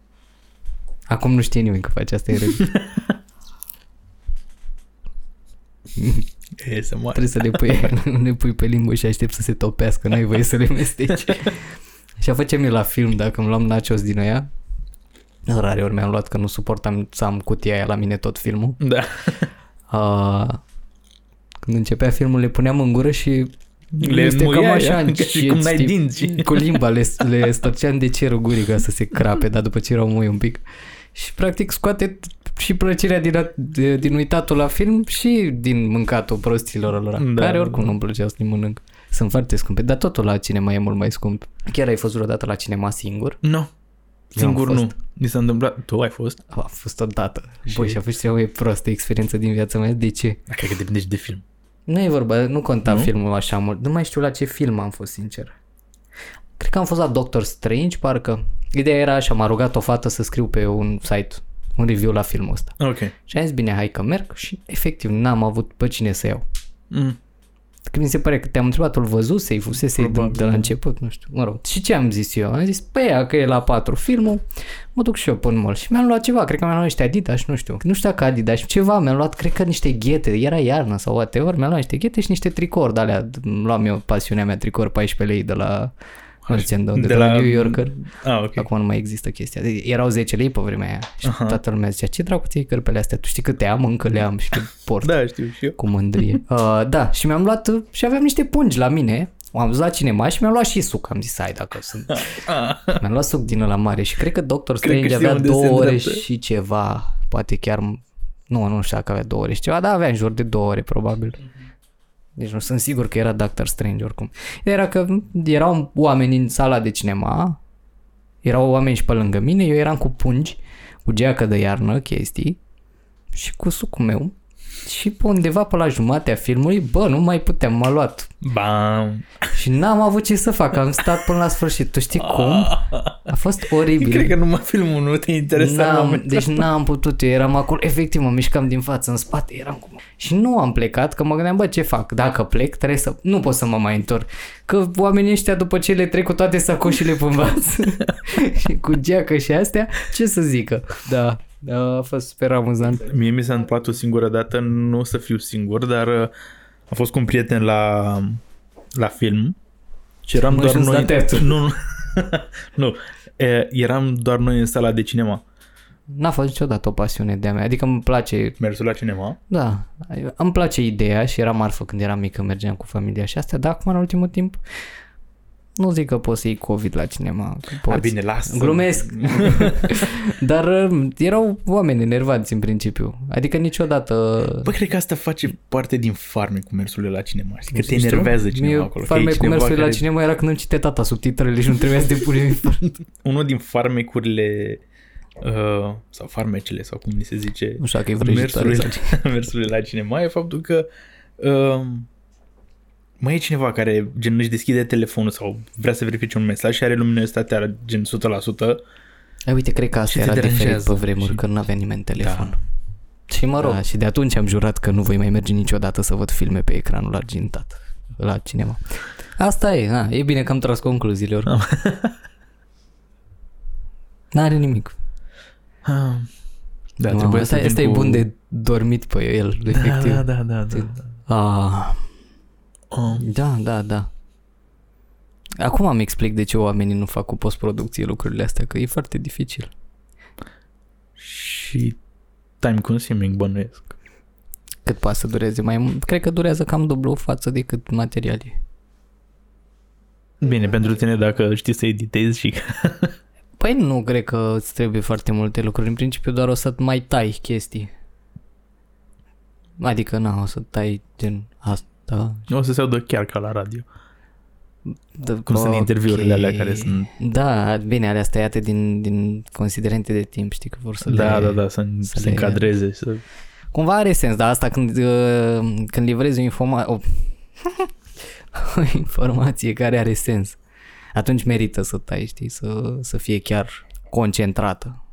A: Acum nu știe nimeni că faci asta, e rău.
B: E să moare.
A: Trebuie să le pui, le pui pe limbă și aștept să se topească, n-ai voie să le mesteci. Așa facem eu la film, dacă îmi luam nachos din aia. Rare ori mi-am luat că nu suportam să am cutia aia la mine tot filmul.
B: Da.
A: Uh, când începea filmul le puneam în gură și
B: Le
A: este cam
B: muiai,
A: așa
B: ca și cum n-ai
A: știi,
B: dinți.
A: Cu limba le, le stărceam de cerul gurii ca să se crape, dar după ce erau mui un pic. Și practic scoate și plăcerea din, a- de, din uitatul la film și din mâncatul prostilor lor,
B: Da.
A: da, care oricum nu-mi plăcea să le mănănc. Sunt foarte scumpe, dar totul la cinema e mult mai scump. Chiar ai fost vreodată la cinema singur?
B: Nu. Singur
A: Eu am
B: nu. Mi s-a întâmplat. Tu ai fost?
A: A fost odată.
B: Și-
A: Băi, și a fost cea mai prostă experiență din viața mea. De ce?
B: Da, Cred că depinde și de film.
A: Nu e vorba, nu conta
B: Nu?
A: nu? filmul așa mult. Nu mai știu la ce film am fost, sincer. Cred că am fost la Doctor Strange, parcă. Ideea era așa, m-a rugat o fată să scriu pe un site un review la filmul ăsta.
B: Ok.
A: Și am zis, bine, hai că merg și efectiv n-am avut pe cine să iau.
B: Mm.
A: Că mi se pare că te-am întrebat, îl văzusei, fusese de,
B: Probabil,
A: de la
B: da.
A: început, nu știu, mă rog. Și ce am zis eu? Am zis, păi ia că e la 4 filmul, mă duc și eu până mall. Și mi-am luat ceva, cred că mi-am luat niște Adidas, nu știu. Nu știu dacă Adidas, ceva, mi-am luat, cred că niște ghete, era iarnă sau whatever, mi-am luat niște ghete și niște tricouri de alea. Luam eu pasiunea mea, tricouri 14 lei de la Merchandise, de, de la, New Yorker.
B: Ah, ok.
A: Acum nu mai există chestia. Erau 10 lei pe vremea aia. Și
B: Aha.
A: toată lumea zicea, ce dracu ți cărpele astea? Tu știi câte am? Încă le am și le port
B: Da, știu și eu.
A: cu mândrie. Uh, da, și mi-am luat uh, și aveam niște pungi la mine. Am dus la cinema și mi-am luat și suc. Am zis, hai dacă sunt.
B: Ah.
A: Mi-am luat suc din la mare și cred că Doctor
B: Cred că
A: Strange
B: știu
A: avea
B: unde
A: două
B: se
A: ore
B: îndreaptă.
A: și ceva. Poate chiar... Nu, nu știu dacă avea două ore și ceva, dar avea în jur de două ore probabil. Deci nu sunt sigur că era Doctor Strange oricum. Era că erau oameni în sala de cinema, erau oameni și pe lângă mine, eu eram cu pungi, cu geacă de iarnă, chestii, și cu sucul meu. Și pe undeva pe la jumatea filmului, bă, nu mai puteam, m-a luat.
B: Bam.
A: Și n-am avut ce să fac, am stat până la sfârșit. Tu știi cum? A fost oribil.
B: Cred că numai filmul nu te interesa în
A: N-am,
B: momentul
A: deci n-am putut, eu eram acolo, efectiv mă mișcam din față în spate, eram cu... Și nu am plecat, că mă gândeam, bă, ce fac? Dacă plec, trebuie să... Nu pot să mă mai întorc. Că oamenii ăștia după ce le trec cu toate sacoșile pe vas și cu geacă și astea, ce să zică? Da, da, a fost super amuzant.
B: Mie mi s-a întâmplat o singură dată, nu o să fiu singur, dar uh, a fost cu un prieten la, la film și eram
A: Am
B: doar
A: ajuns la
B: noi...
A: teatru.
B: Nu, nu, nu. E, eram doar noi în sala de cinema.
A: N-a fost niciodată o pasiune de-a mea, adică îmi place
B: Mersul la cinema?
A: Da, îmi place ideea și era marfă când eram mică, mergeam cu familia și astea, dar acum în ultimul timp Nu zic că poți să iei COVID la cinema. că
B: A,
A: Poți.
B: bine, lasă.
A: Glumesc. Dar uh, erau oameni enervați în principiu. Adică niciodată...
B: Bă, cred că asta face parte din farme cu mersurile la cinema. Știi, că te
A: Nu știu.
B: enervează cineva
A: Mie
B: acolo. că e
A: Farmecul
B: cineva
A: mersului la
B: care-
A: cinema era când îmi citea tata subtitrele și nu trebuia să te pune în infarct.
B: Unul din farmecurile uh, sau farmecele sau cum ni se zice
A: Nu știu că e vrăjitoare.
B: mersurile,
A: sau-
B: mersurile la cinema e faptul că uh, mai e cineva care gen își deschide telefonul sau vrea să verifice un mesaj și are luminositatea gen 100%.
A: Ai, uite, cred că asta
B: Și te
A: era diferit
B: deranjează.
A: pe vremuri,
B: Și-
A: că nu avea nimeni telefon.
B: Da.
A: Și mă rog. Da, și de atunci am jurat că nu voi mai merge niciodată să văd filme pe ecranul argintat la cinema. Asta e, na, e bine că am tras concluziile oricum. N-are nimic.
B: Ah. Da,
A: Mamă,
B: trebuie
A: asta,
B: să vin
A: asta e
B: cu...
A: bun de dormit pe el, efectiv.
B: Da, da, da, da. da.
A: Ah,
B: Oh.
A: da, da, da. Acum am explic de ce oamenii nu fac cu postproducție lucrurile astea, că e foarte dificil.
B: Și time consuming bănuiesc.
A: Cât poate să dureze mai mult? Cred că durează cam dublu față de cât material e.
B: Bine, pentru tine dacă știi să editezi și...
A: Păi nu cred că îți trebuie foarte multe lucruri. În principiu doar o să mai tai chestii. Adică, na, o să tai gen asta.
B: O să se audă chiar ca la radio.
A: Da,
B: Cum sunt
A: ok.
B: interviurile alea care sunt...
A: Da, bine, alea tăiate din, din considerente de timp, știi că vor să
B: Da,
A: le...
B: da, da, să,
A: să
B: se
A: le-
B: încadreze. Să...
A: Cumva are sens, dar asta când, uh, când livrezi o, informa- o... o informație care are sens, atunci merită să tai, știi, să, să fie chiar concentrată.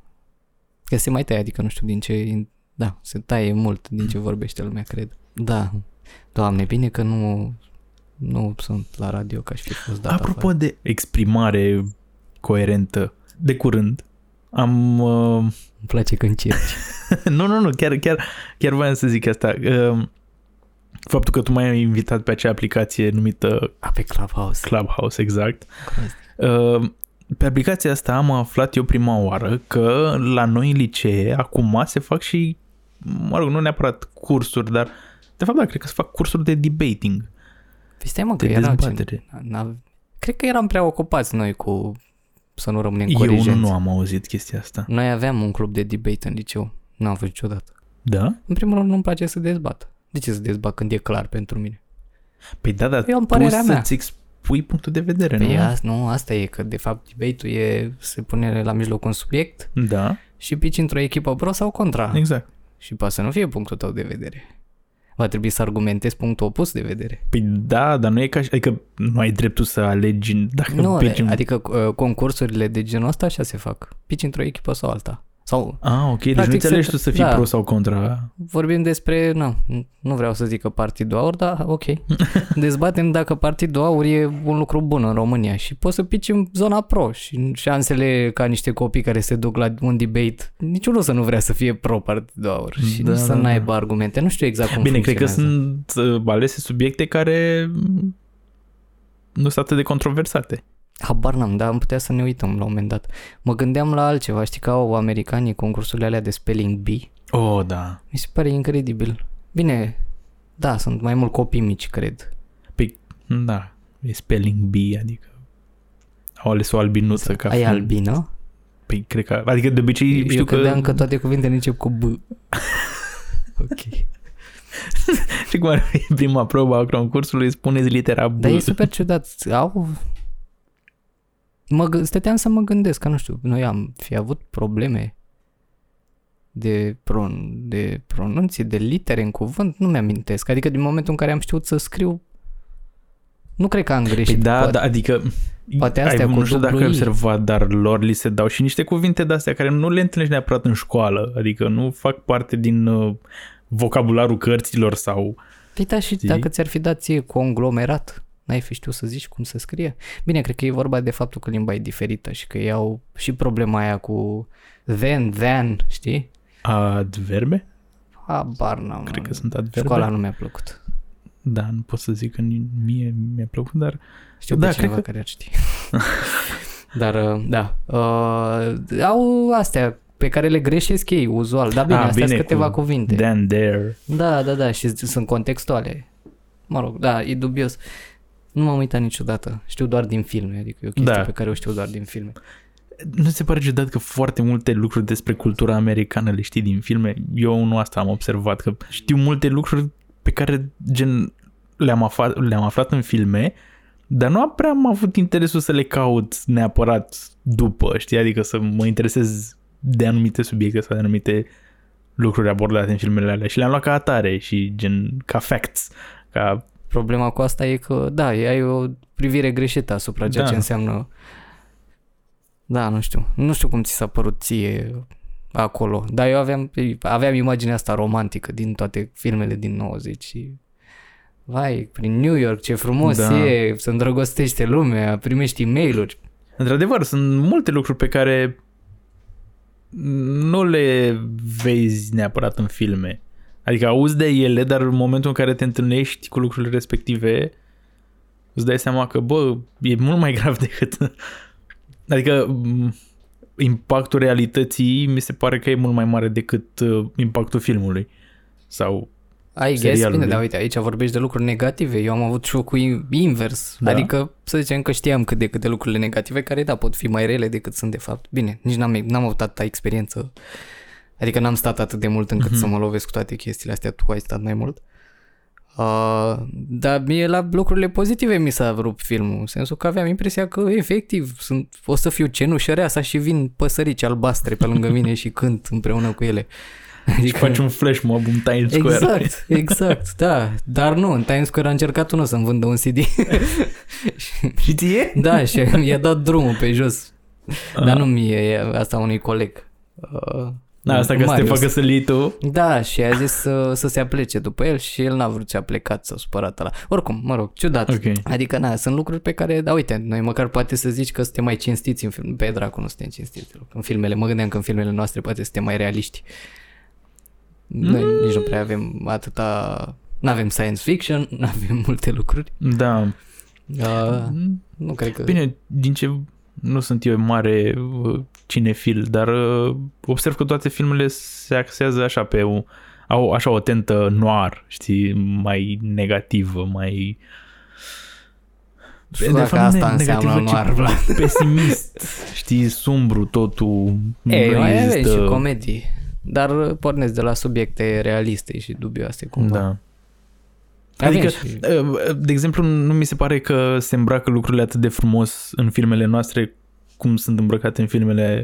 A: Că se mai taie, adică nu știu din ce... Da, se taie mult din ce vorbește lumea, cred. Da. Doamne, bine că nu, nu sunt la radio ca și fi fost dat
B: Apropo
A: afară.
B: de exprimare coerentă, de curând am... Uh...
A: Îmi place când încerci.
B: nu, nu, nu, chiar, chiar, chiar voiam să zic asta. Uh, faptul că tu m-ai invitat pe acea aplicație numită
A: A, pe Clubhouse.
B: Clubhouse, exact.
A: Crezi.
B: Uh, pe aplicația asta am aflat eu prima oară că la noi în licee acum se fac și, mă rog, nu neapărat cursuri, dar de fapt da, cred că se fac cursuri de debating.
A: Păi stai mă, că
B: De
A: era...
B: dezbatere.
A: n-a- Cred că eram prea ocupați noi cu să nu rămânem
B: Eu
A: corigenți.
B: nu, nu am auzit chestia asta.
A: Noi aveam un club de debate în liceu. Nu am fost niciodată.
B: Da?
A: În primul rând nu-mi place să dezbat. De ce să dezbat când e clar pentru mine?
B: Păi da, dar
A: Eu am
B: tu
A: părerea mea.
B: să-ți expui punctul de vedere,
A: Păi
B: nu?
A: a, nu, asta e că de fapt debate-ul e se pune la mijloc un subiect
B: Da,
A: și pici într-o echipă pro sau contra.
B: exact.
A: Și poate să nu fie punctul tău de vedere. Va trebui să argumentezi punctul opus de vedere.
B: Păi da, dar nu e ca și... Adică nu ai dreptul să alegi dacă
A: Nu,
B: pici în...
A: adică uh, concursurile de genul ăsta așa se fac. Pici într-o echipă sau alta. Sau
B: Ah, ok, deci
A: Practic
B: nu înțelegi
A: se-
B: tu să fii
A: da.
B: pro sau contra.
A: vorbim despre, nu, nu vreau să zic că partidul aur, dar ok. Dezbatem dacă partidul aur e un lucru bun în România și poți să pici în zona pro și șansele ca niște copii care se duc la un debate, niciunul să nu vrea să fie pro partidul aur și
B: Da,
A: nici să
B: da, da.
A: n-aibă argumente. Nu știu exact cum
B: Bine, cred că
A: funcționează.
B: sunt uh, alese subiecte care mm, nu sunt atât de controversate.
A: Habar n-am, dar am putea să ne uităm la un moment dat. Mă gândeam la altceva, știi că au americanii concursurile alea de spelling bee?
B: Oh, da.
A: Mi se pare incredibil. Bine, da, sunt mai mult copii mici, cred.
B: Da, e spelling bee, adică au ales o albinuță ca
A: Ai
B: fiind-
A: albină?
B: Păi, cred că, adică de obicei
A: Eu
B: știu că...
A: credeam că toate cuvintele încep cu B. ok.
B: Și cum ar fi prima probă a concursului, spuneți litera B.
A: Dar e super ciudat. Au... Mă, gă- stăteam să mă gândesc, că nu știu, noi am fi avut probleme de, pron, de pronunție, de litere în cuvânt, nu mi-amintesc. Adică din momentul în care am știut să scriu, nu cred că am greșit.
B: Păi da,
A: Poate-
B: da, adică
A: Poate
B: ai,
A: astea cu
B: nu știu dacă
A: dublu
B: ai
A: I.
B: observat, dar lor li se dau și niște cuvinte de-astea care nu le întâlnești neapărat în școală, adică nu fac parte din uh, vocabularul cărților sau...
A: Păi da, și
B: Știi?
A: dacă ți-ar fi dat ție conglomerat, n-ai fi știut să zici cum se scrie. Bine, cred că e vorba de faptul că limba e diferită și că ei au și problema aia cu then, then, știi?
B: Adverbe?
A: Habar n-am.
B: Cred că sunt adverbe.
A: Școala nu mi-a plăcut.
B: Da, nu pot să zic că ni- mie mi-a plăcut, dar...
A: Știu
B: Da,
A: da, pe
B: cred
A: cineva
B: că-
A: care ar ști. Dar, uh, da, uh, au astea pe care le greșesc ei, uzual. Dar bine,
B: Ah,
A: astea sunt
B: bine,
A: câteva
B: cu
A: cuvinte.
B: Then, there.
A: Da, da, da, și sunt contextuale. Mă rog, da, e dubios. Nu m-am uitat niciodată. Știu doar din filme, adică e o chestie
B: Da.
A: pe care o știu doar din filme.
B: Nu se pare ciudat că foarte multe lucruri despre cultura americană le știi din filme? Eu nu asta am observat, că știu multe lucruri pe care gen le-am aflat, le-am aflat în filme, dar nu prea am avut interesul să le caut neapărat după, știi? Adică să mă interesez de anumite subiecte sau de anumite lucruri abordate în filmele alea și le-am luat ca atare și gen ca facts, ca
A: Problema cu asta e că, da, ai o privire greșită asupra ceea
B: Da.
A: ce înseamnă... Da, nu știu. Nu știu cum ți s-a părut ție acolo, dar eu aveam, aveam imaginea asta romantică din toate filmele din 90 și... Vai, prin New York, ce frumos
B: Da.
A: e, se îndrăgostește lumea, primești e mail
B: Într-adevăr, sunt multe lucruri pe care nu le vezi neapărat în filme. Adică auzi de ele, dar în momentul în care te întâlnești cu lucrurile respective, îți dai seama că, bă, e mult mai grav decât... Adică m, impactul realității mi se pare că e mult mai mare decât uh, impactul filmului. Sau...
A: I guess,
B: serialului.
A: bine, dar uite, aici vorbești de lucruri negative, eu am avut șocul in- invers,
B: Da.
A: adică să zicem că știam cât de câte lucrurile negative care, da, pot fi mai rele decât sunt de fapt. Bine, nici n-am, n-am avut atâta experiență, adică n-am stat atât de mult încât
B: Mhm.
A: să mă lovesc cu toate chestiile astea, tu ai stat mai mult. Uh, dar mie la lucrurile pozitive mi s-a rupt filmul, în sensul că aveam impresia că efectiv sunt, o să fiu cenușăreasa și vin păsărici albastre pe lângă mine și cânt împreună cu ele.
B: Și faci un flash mob în Times Square.
A: Exact, exact, da. Dar nu, în Times Square a încercat unul să-mi vândă un CD.
B: Și ție?
A: da, și mi-a dat drumul pe jos. Dar nu mie, e asta unui coleg. Uh,
B: Da, asta ca să te
A: Marius.
B: facă să-l iei tu.
A: Da, și a zis să, să se aplece după el și el n-a vrut să a plecat, să supărat la. Oricum, mă rog, ciudat.
B: Ok.
A: Adică, na, sunt lucruri pe care, da, uite, noi măcar poate să zici că suntem mai cinstiți în film. Pe dracu nu suntem cinstiți deloc. În filmele, mă gândeam că în filmele noastre poate suntem mai realiști. Noi
B: Mm.
A: nici nu prea avem atâta... Nu avem science fiction, nu avem multe lucruri.
B: Da.
A: Uh, nu cred că...
B: Bine, din ce nu sunt eu mare uh, cinefil, dar uh, observ că toate filmele se axează așa pe o, au așa o tentă noir, știi, mai negativă, mai
A: Nu știu dacă asta înseamnă noir, Vlad.
B: pesimist, știi, sumbru totul.
A: Ei,
B: nu
A: mai avem
B: există-
A: și comedii. Dar pornesc de la subiecte realiste și dubioase cumva.
B: Da.
A: Avem
B: Adică,
A: și-
B: uh, de exemplu, nu mi se pare că se îmbracă lucrurile atât de frumos în filmele noastre cum sunt îmbrăcate în filmele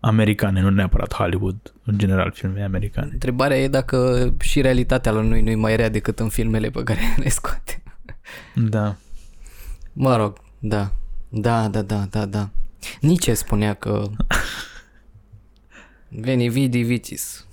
B: americane, nu neapărat Hollywood, în general filmele americane.
A: Întrebarea e dacă și realitatea la noi nu e mai rea decât în filmele pe care le scoate.
B: Da.
A: Mă rog, da. Da, da, da, da, da. Nici spunea că veni vidi vicis.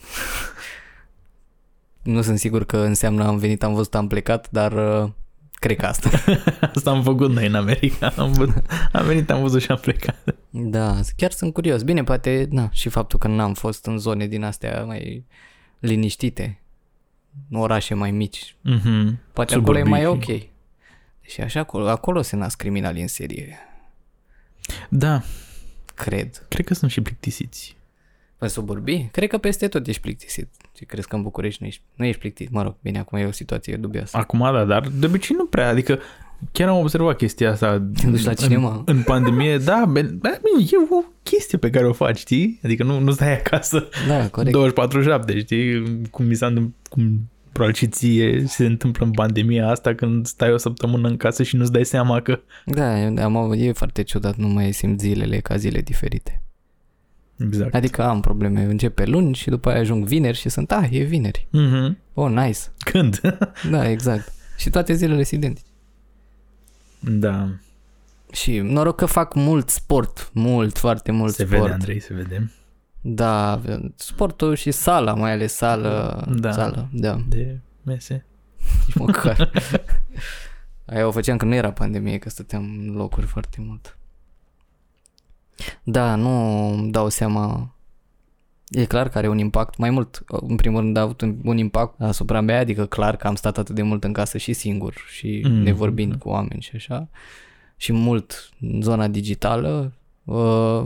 A: Nu sunt sigur că înseamnă am venit, am văzut, am plecat, dar uh, cred că asta.
B: Asta am făcut noi în America. Am, văzut, am venit, am văzut și am plecat.
A: Da, chiar sunt curios. Bine, poate, na, și faptul că n-am fost în zone din astea mai liniștite, orașe mai mici.
B: Mm-hmm.
A: Poate acolo e
B: Suburbii
A: mai
B: și-
A: ok. Și așa acolo, acolo se nasc criminali în serie,
B: Da,
A: cred.
B: cred că sunt și plictisiți.
A: În suburbii? Cred că peste tot ești plictisit. Și crezi că în București nu ești, nu ești plictisit. Mă rog, bine, acum e o situație dubioasă.
B: Acum da, dar de obicei nu prea, adică chiar am observat chestia asta
A: Te duci la
B: în,
A: cinema?
B: în pandemie, da, be- bă, bine, e o chestie pe care o faci, știi? Adică nu, nu stai acasă
A: Da, corect.
B: 24-7, știi? Cum mi s-a întâmplat, cum probabil și ție se întâmplă în pandemia asta când stai o săptămână în casă și nu-ți dai seama că...
A: Da, eu am, avut- e foarte ciudat, nu mai simt zilele ca zile diferite.
B: Exact.
A: Adică am probleme, începe luni și după aia ajung vineri și sunt, ah, e vineri.
B: Mm-hmm.
A: Oh, nice.
B: Când?
A: Da, exact. Și toate zilele sunt identice.
B: da,
A: Și noroc că fac mult sport, mult, foarte mult
B: se
A: sport.
B: vede, Andrei, se vede.
A: Da, sportul și sala, mai ales sală,
B: Da.
A: sală, da,
B: De mese.
A: nici măcar. Aia o făceam când nu era pandemie, că stăteam în locuri foarte mult. Da, nu îmi dau seama. E clar că are un impact mai mult. În primul rând a avut un, un impact asupra mea, adică clar că am stat atât de mult în casă și singur și
B: Mm.
A: mm. nevorbind cu oameni și așa. Și mult în zona digitală. Uh,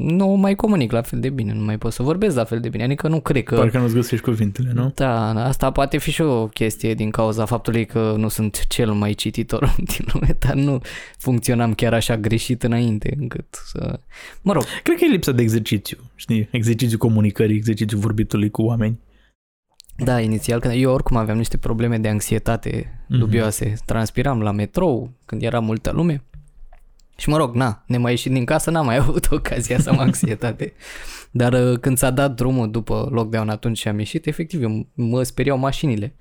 A: nu mai comunic la fel de bine, nu mai pot să vorbesc la fel de bine, adică nu cred că...
B: Parcă nu-ți găsești cuvintele, nu?
A: Da, asta poate fi și o chestie din cauza faptului că nu sunt cel mai cititor din lume, dar nu funcționam chiar așa greșit înainte încât să... Mă rog,
B: Cred că e lipsa de exercițiu, știi? Exercițiu comunicării, exercițiu vorbitului cu oameni.
A: da, inițial, când eu oricum aveam niște probleme de anxietate
B: Mhm.
A: dubioase, transpiram la metrou când era multă lume și mă rog, na, ne mai ieșit din casă, n-am mai avut ocazia să am anxietate. Dar uh, când s-a dat drumul după lockdown atunci și am ieșit, efectiv, eu, mă speriau mașinile.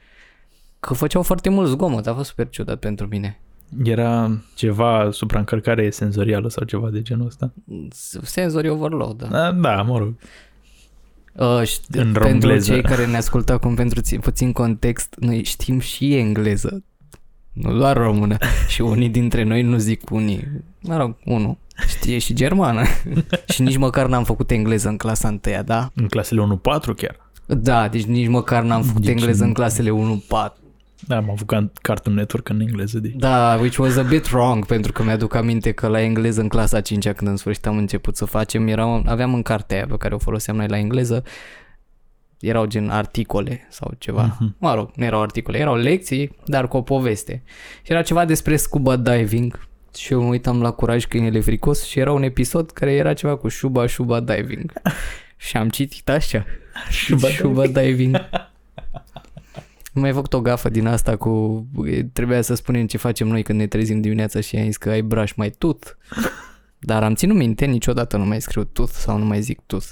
A: Că făceau foarte mult zgomot, a fost super ciudat pentru mine.
B: Era ceva supraîncărcare senzorială sau ceva de genul ăsta?
A: Sensory overload, da.
B: Da, da mă rog.
A: Uh, și
B: În
A: pentru
B: romgleză.
A: cei care ne ascultă acum pentru ți- puțin context, noi știm și engleză, nu doar română. și unii dintre noi nu zic unii, mă rog, unul știe și germană. și nici măcar n-am făcut engleză în clasa întâia, da?
B: În clasele 1-4 chiar.
A: Da, deci nici măcar n-am făcut
B: Deci
A: engleză
B: nu.
A: în clasele 1-4.
B: Da, am avut ca- Cartoon Network în engleză. Deci.
A: Da, which was a bit wrong, pentru că mi-aduc aminte că la engleză în clasa 5 când în sfârșit am început să facem, erau, aveam în cartea aia pe care o foloseam noi la engleză, erau gen articole sau ceva.
B: Mhm.
A: Mă rog, nu erau articole, erau lecții, dar cu o poveste. Și era ceva despre scuba diving și eu mă uitam la Curaj Câinele Fricos și era un episod care era ceva cu Shuba Shuba Diving. și am citit așa.
B: Shuba
A: Shuba Diving. Am mai făcut o gafă din asta cu... Trebuia să spunem ce facem noi când ne trezim dimineața și am zis că ai brush mai tut. Dar am ținut minte, niciodată nu mai scriu tooth sau nu mai zic tooth.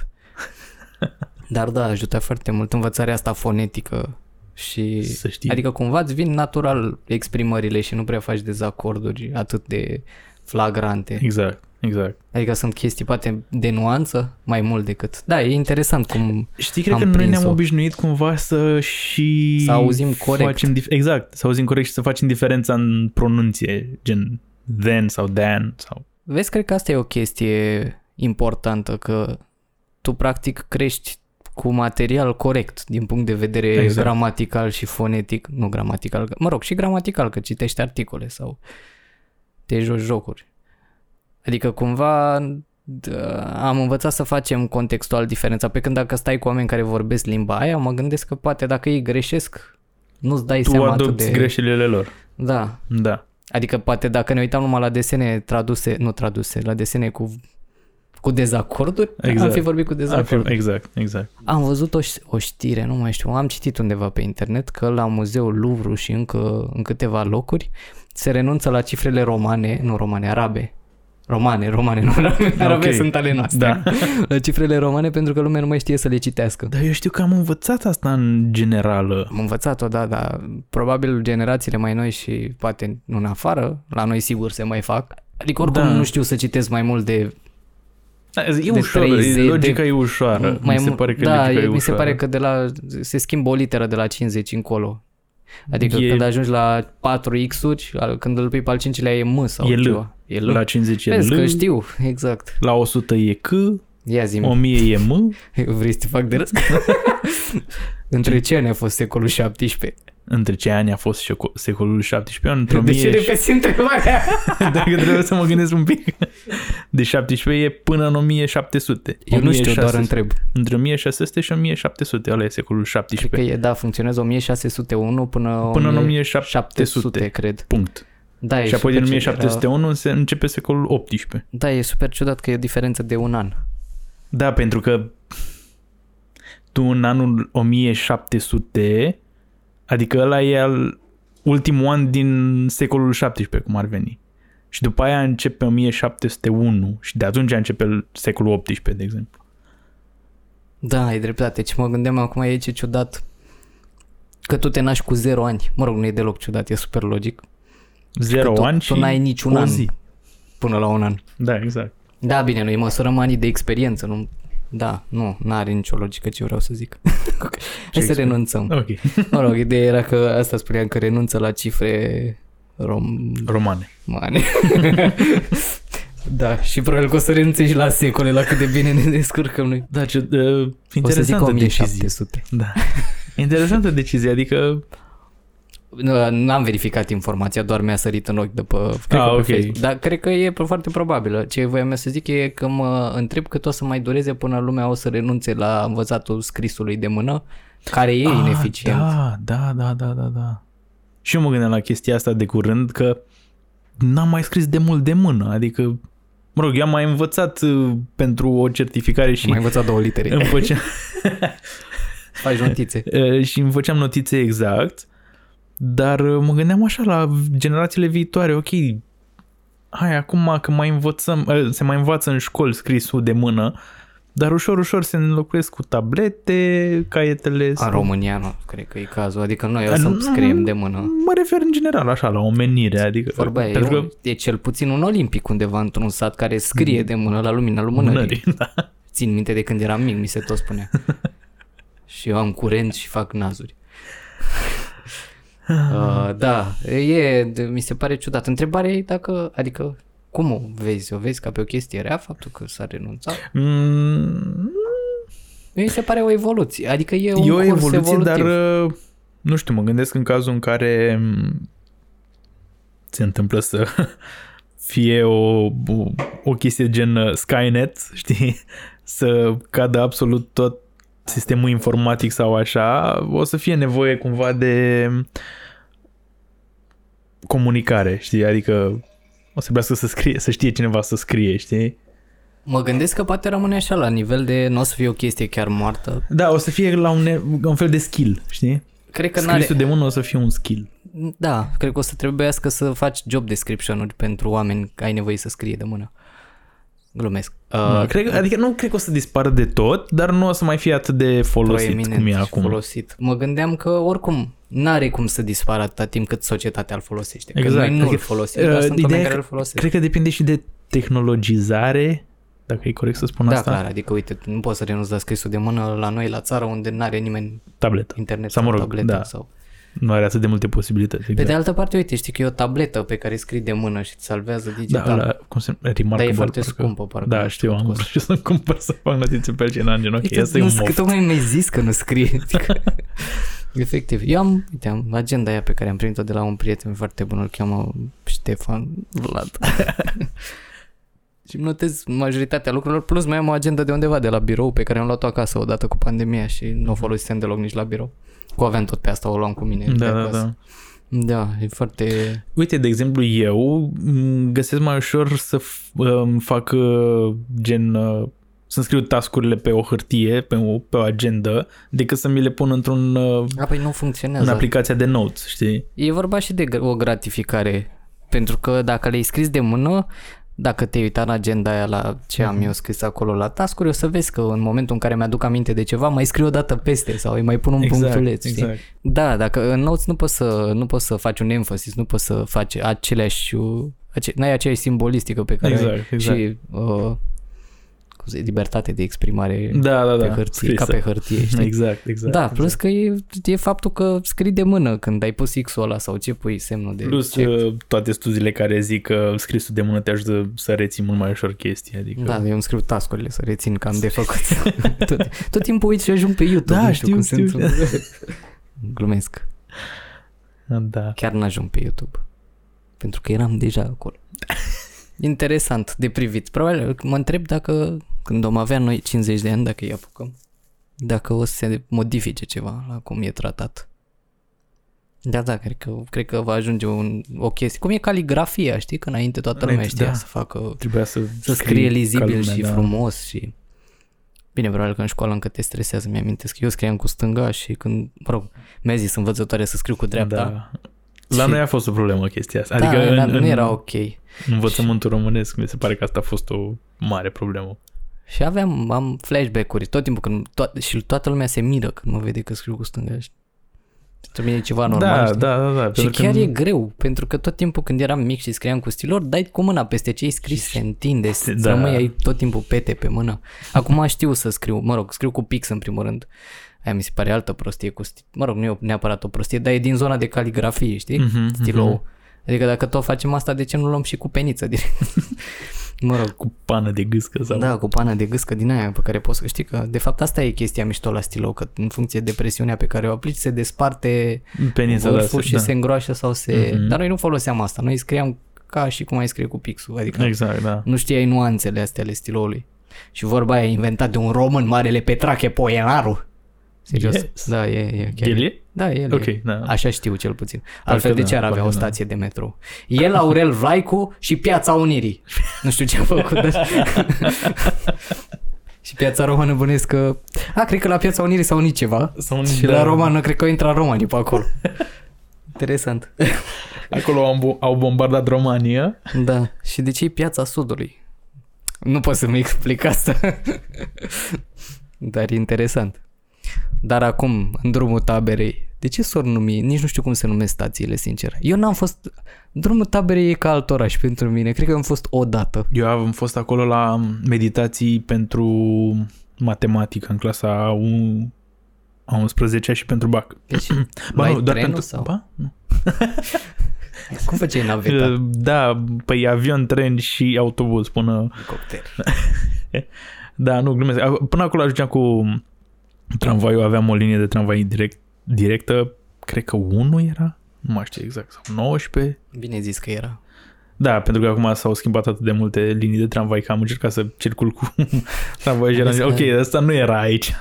A: Dar da, ajută foarte mult învățarea asta fonetică și...
B: Să știi.
A: Adică cumva îți vin natural exprimările și nu prea faci dezacorduri atât de flagrante.
B: Exact, exact.
A: Adică sunt chestii poate de nuanță mai mult decât... Da, e interesant cum
B: Știi, cred
A: Am
B: că noi ne-am
A: prins-o.
B: obișnuit cumva să și...
A: Să auzim corect.
B: Facem dif- exact, să auzim corect și să facem diferența în pronunție, gen then sau dan sau...
A: Vezi, cred că asta e o chestie importantă, că tu practic crești cu material corect din punct de vedere
B: Exact.
A: exact. gramatical și fonetic, nu gramatical, mă rog, și gramatical, că citești articole sau te joci jocuri. Adică cumva d- am învățat să facem contextual diferența, pe când dacă stai cu oameni care vorbesc limba aia, mă gândesc că poate dacă ei greșesc, nu-ți dai
B: Tu
A: seama atât
B: adopți
A: de...
B: greșelile lor.
A: Da,
B: Da.
A: Adică poate dacă ne uitam numai la desene traduse, nu traduse, la desene cu cu dezacorduri, exact. am
B: Exact.
A: fi vorbit cu
B: Ar fi-
A: dezacorduri.
B: Exact, exact.
A: Am văzut o, ș- o știre, nu mai știu, am citit undeva pe internet că la muzeul Louvre și încă în câteva locuri se renunță la cifrele romane, nu romane, arabe. Romane, romane, nu arabe, arabe
B: Ok.
A: sunt ale noastre.
B: Da.
A: La cifrele romane pentru că lumea nu mai știe să le citească.
B: Dar eu știu că am învățat asta în generală.
A: Am învățat-o, da, dar probabil generațiile mai noi și poate nu în afară, la noi sigur se mai fac. Adică oricum
B: Da.
A: nu știu să citesc mai mult de
B: Da, E
A: De
B: ușor,
A: 30 de-
B: logica e ușoară.
A: mai
B: mi se
A: mult-
B: pare că
A: da,
B: logica e
A: mi
B: ușoară.
A: se pare că de la se schimbă o literă de la 50 încolo. Adică
B: E-
A: când ajungi la 4 X-uri, al- când îl pui pe al cincilea e M sau
B: E L.
A: ceva. E L.
B: La 50 e
A: Vezi
B: L,
A: că știu, exact.
B: la 100 e C,
A: Ia zi
B: 1000 e M,
A: vrei să te fac de râs? Între ce ani a fost secolul 17?
B: Între ce ani a fost seco- secolul 17, între
A: De ce
B: 1000
A: repezi întrebarea?
B: Dacă trebuie să mă gândesc un pic. De 17 e până în 1700.
A: Eu nu știu, doar
B: 1600.
A: întreb.
B: Între 1600 și 1700, ăla e secolul
A: Cred
B: 17.
A: că e, da, funcționează 1601 până,
B: Până în
A: 1700,
B: 1700.
A: cred.
B: Punct.
A: Da, e
B: Și apoi din
A: super ciudat.
B: 1701 se începe secolul 18.
A: Da, e super ciudat că e o diferență de un an.
B: Da, pentru că tu în anul 1700, adică ăla e al ultimul an din secolul 17, cum ar veni. Și după aia începe 1701 și de atunci începe secolul 18, de exemplu.
A: Da, ai dreptate. Ce mă gândeam acum e ce ciudat că tu te naști cu 0 ani. Mă rog, nu e deloc ciudat, e super logic.
B: Zero
A: tu,
B: ani
A: tu
B: și
A: n-ai niciun
B: o
A: an
B: zi.
A: până la un an.
B: Da, exact.
A: Da, bine, noi măsurăm anii de experiență, nu? Da, nu, n-are nicio logică ce vreau să zic. Hai să
B: experiență?
A: renunțăm.
B: Ok.
A: Mă rog, ideea era că asta spuneam că renunță la cifre romane.
B: Romane.
A: da, și probabil că o să renunțe și la secole, la cât de bine ne descurcăm noi.
B: Da, ce, uh,
A: O să zic
B: interesantă decizie.
A: 1700.
B: Da. Interesantă decizie, adică
A: Nu, N-am verificat informația, doar mi-a sărit în ochi după cred
B: Ah,
A: că pe
B: ok.
A: Facebook. Dar cred că e foarte probabilă. Ce voiam eu să zic e că mă întreb cât o să mai dureze până lumea o să renunțe la învățatul scrisului de mână, care e
B: Ah,
A: ineficient.
B: Da, da, da, da, da, da. Și eu mă gândeam la chestia asta de curând că n-am mai scris de mult de mână, adică mă rog, eu am mai învățat uh, pentru o certificare și
A: Mai învățat două litere.
B: îmi făceam,
A: Faci notițe.
B: uh, și îmi făceam notițe exact, dar uh, mă gândeam așa la generațiile viitoare, ok, hai acum că mai învățăm, uh, se mai învață în școli scrisul de mână, dar ușor, ușor se înlocuiesc cu tablete, caietele.
A: În
B: sau-
A: România nu, cred că e cazul. Adică noi o
B: A,
A: să
B: nu-
A: scriem de mână.
B: Mă refer în general așa la omenire, adică
A: Vorba e,
B: pentru
A: eu,
B: că
A: e cel puțin un olimpic undeva într-un sat care scrie de mână la lumina lumânării.
B: mânării, da.
A: Țin minte de când eram mic, mi se tot spunea. și eu am curent și fac nazuri. Uh, da, e, de- mi se pare ciudat. Întrebarea e dacă, adică, cum o vezi? O vezi ca pe o chestie rea faptul că s-a renunțat?
B: Mm,
A: Mi se pare o evoluție, adică e un
B: e o
A: curs
B: evoluție,
A: evolutiv.
B: dar uh, nu știu, mă gândesc în cazul în care mm, se întâmplă să fie o, o, o chestie gen uh, Skynet, știi? Să cadă absolut tot sistemul informatic sau așa, o să fie nevoie cumva de comunicare, știi? Adică o să trebuiască să scrie, să știe cineva să scrie, știi?
A: Mă gândesc că poate rămâne așa la nivel de nu o să fie o chestie chiar moartă.
B: Da, o să fie la un, ne- un fel de skill, știi?
A: Cred că
B: Scrisul
A: n-are...
B: de mână o să fie un skill.
A: Da, cred că o să trebuiască să faci job description-uri pentru oameni că ai nevoie să scrie de mână. Glumesc.
B: Uh,
A: Uh,
B: cred, că- adică nu cred că o să dispară de tot, dar nu o să mai fie atât de folosit
A: proeminent
B: cum e
A: și
B: acum.
A: Folosit. Mă gândeam că oricum n-are cum să dispară atâta timp cât societatea îl folosește. Că
B: Exact.
A: noi nu îl
B: Adică,
A: folosim,
B: uh,
A: dar sunt
B: ideea
A: oameni
B: e
A: care
B: că-
A: îl folosesc.
B: Cred că depinde și de tehnologizare, dacă e corect să spun
A: Da,
B: asta.
A: clar, adică uite, nu poți să renunți la scrisul de mână la noi, la țară, unde n-are nimeni
B: Tabletă.
A: internet
B: Sau,
A: sau,
B: mă rog,
A: tabletă.
B: da.
A: Sau...
B: Nu are atât de multe posibilități.
A: Pe
B: Exact.
A: de altă parte, uite, știi că e o tabletă pe care scrii de mână și îți salvează
B: da,
A: digital.
B: la, cum se Remarkable.
A: Dar e foarte
B: parcă.
A: scumpă, parcă.
B: Da,
A: nu
B: știu, am
A: cum
B: vrut și să-mi cumpăr să fac notițe pe altcineva în genunchi.
A: Uite,
B: Asta e
A: nu
B: un
A: scrie,
B: moft.
A: tocmai mi-ai zis că nu scrie. Adică, Efectiv. Eu am, uite, am agenda aia pe care am primit-o de la un prieten foarte bun, îl cheamă Ștefan Vlad. și îmi notez majoritatea lucrurilor, plus mai am o agenda de undeva de la birou pe care am luat-o acasă odată cu pandemia și nu o folosisem deloc nici la birou. Cu aveam tot pe asta, o luam cu mine. de
B: Da, da,
A: acasă.
B: da.
A: Da, e foarte...
B: Uite, de exemplu, eu m, găsesc mai ușor să f- îmi fac uh, gen uh, să scriu tascurile pe o hârtie, pe o, pe o agenda, decât să mi le pun într-un uh,
A: A, păi nu
B: în
A: funcționează.
B: aplicația de notes, știi?
A: E vorba și de gr- o gratificare. Pentru că dacă le-ai scris de mână, dacă te-ai uitat în agenda aia la ce am eu scris acolo la task o să vezi că în momentul în care mi-aduc aminte de ceva, mai scriu o dată peste sau îi mai pun un punctuleț. știi?
B: exact.
A: Da, dacă în notes nu poți să, nu poți să faci un emphasis, nu poți să faci aceleași, uh, ace- n-ai aceeași simbolistică pe care
B: Exact,
A: ai
B: exact.
A: și uh, cum se, libertate de exprimare
B: Da, da, da.
A: pe hârtie, ca
B: scrisă.
A: pe hârtie, știi?
B: Exact, exact.
A: Da,
B: exact.
A: plus că e, e faptul că scrii de mână când ai pus X-ul ăla sau ce pui semnul de
B: Plus
A: check.
B: uh, toate studiile care zic că scrisul de mână te ajută să reții mult mai ușor chestii. Adică...
A: Da, eu îmi scriu tascurile să rețin că am de făcut. tot, tot timpul uit și ajung pe YouTube.
B: Da,
A: nu știu,
B: știu,
A: cum
B: știu.
A: Se întâmplă. Glumesc.
B: da.
A: Chiar n-ajung pe YouTube. Pentru că eram deja acolo. Interesant de privit. Probabil mă întreb dacă când vom avea noi 50 de ani, dacă îi apucăm, dacă o să se modifice ceva la cum e tratat. Da, da, cred că, cred că va ajunge un, o chestie. Cum e caligrafia, știi? Că înainte toată lumea
B: Înainte,
A: știa
B: da.
A: să facă
B: Trebuia să,
A: să
B: scrii
A: scrie
B: ca
A: lizibil
B: lumea,
A: și
B: da.
A: frumos și... Bine, probabil că în școală încă te stresează, mi-amintesc. Eu scriam cu stânga și când, mă rog, mi-a zis învățătoare să scriu cu dreapta.
B: Da. La
A: Și-
B: noi a fost o problemă chestia asta.
A: Da,
B: Adică
A: da,
B: în,
A: nu
B: în
A: era ok.
B: învățământul românesc mi se pare că asta a fost o mare problemă.
A: Și aveam, am flashback-uri tot timpul când to- și toată lumea se miră când mă vede că scriu cu stânga. Și Pentru mine e ceva normal.
B: da,
A: știi?
B: da, da, da.
A: Și
B: pentru
A: chiar
B: că
A: e greu, pentru că tot timpul când eram mic și scriam cu stilor, dai cu mâna peste ce ai scris, se întinde, se,
B: da.
A: da. rămâi ai tot timpul pete pe mână. Acum știu să scriu, mă rog, scriu cu pix în primul rând. Aia mi se pare altă prostie cu sti- Mă rog, nu e neapărat o prostie, dar e din zona de caligrafie, știi?
B: Mhm,
A: Stilou. Adică dacă tot facem asta, de ce nu luăm și cu peniță direct? Mă rog,
B: Cu pană de gâscă sau...
A: da, cu pană de gâscă din aia pe care poți să știi că, de fapt, asta e chestia mișto la stilou, că în funcție de presiunea pe care o aplici, se desparte
B: Penița, da,
A: vârful
B: se-
A: și
B: da.
A: se îngroașă sau se...
B: Mhm.
A: Dar noi nu foloseam asta, noi scriam ca și cum ai scrie cu pixul, adică
B: Exact, da.
A: nu știai nuanțele astea ale stiloului. Și vorba aia e inventat de un român, Marele Petrache Poenaru. Serios?
B: Yes.
A: Da, e, e chiar.
B: El e?
A: Da, el
B: Ok,
A: e.
B: da.
A: Așa știu cel puțin. Altfel de
B: da,
A: ce ar avea
B: parcă
A: o
B: da.
A: stație de metrou? El, Aurel Vlaicu și Piața Unirii. Nu știu ce a făcut. Dar... și Piața Romană bănesc că... A, cred că la Piața Unirii s-au unit ceva.
B: Sau
A: Și la Romană cred că au intrat romanii pe acolo. Interesant.
B: Acolo au, bo- au bombardat România.
A: Da. Și de ce e Piața Sudului? Nu pot să-mi explic asta. Dar e interesant. Dar acum, în drumul taberei, de ce s-or numi? Nici nu știu cum se numesc stațiile, sincer. Eu n-am fost... Drumul taberei e ca alt oraș pentru mine. Cred că am fost o dată.
B: Eu am fost acolo la meditații pentru matematică în clasa a un- a 11 și pentru BAC.
A: Deci,
B: Ba,
A: luai
B: nu, doar
A: trenul
B: pentru...
A: sau?
B: Ba? Nu.
A: Cum făceai naveta?
B: Da, păi avion, tren și autobuz până...
A: Elicopter.
B: Da, nu, glumesc. A- Până acolo ajungeam cu tramvaiul, aveam o linie de tramvai direct, directă, cred că 1 era, nu mai știu exact, sau 19.
A: Bine zis că era.
B: Da, pentru că acum s-au schimbat atât de multe linii de tramvai că am încercat să circul cu tramvai și eram,
A: Vezi
B: ok,
A: că-
B: asta nu era aici.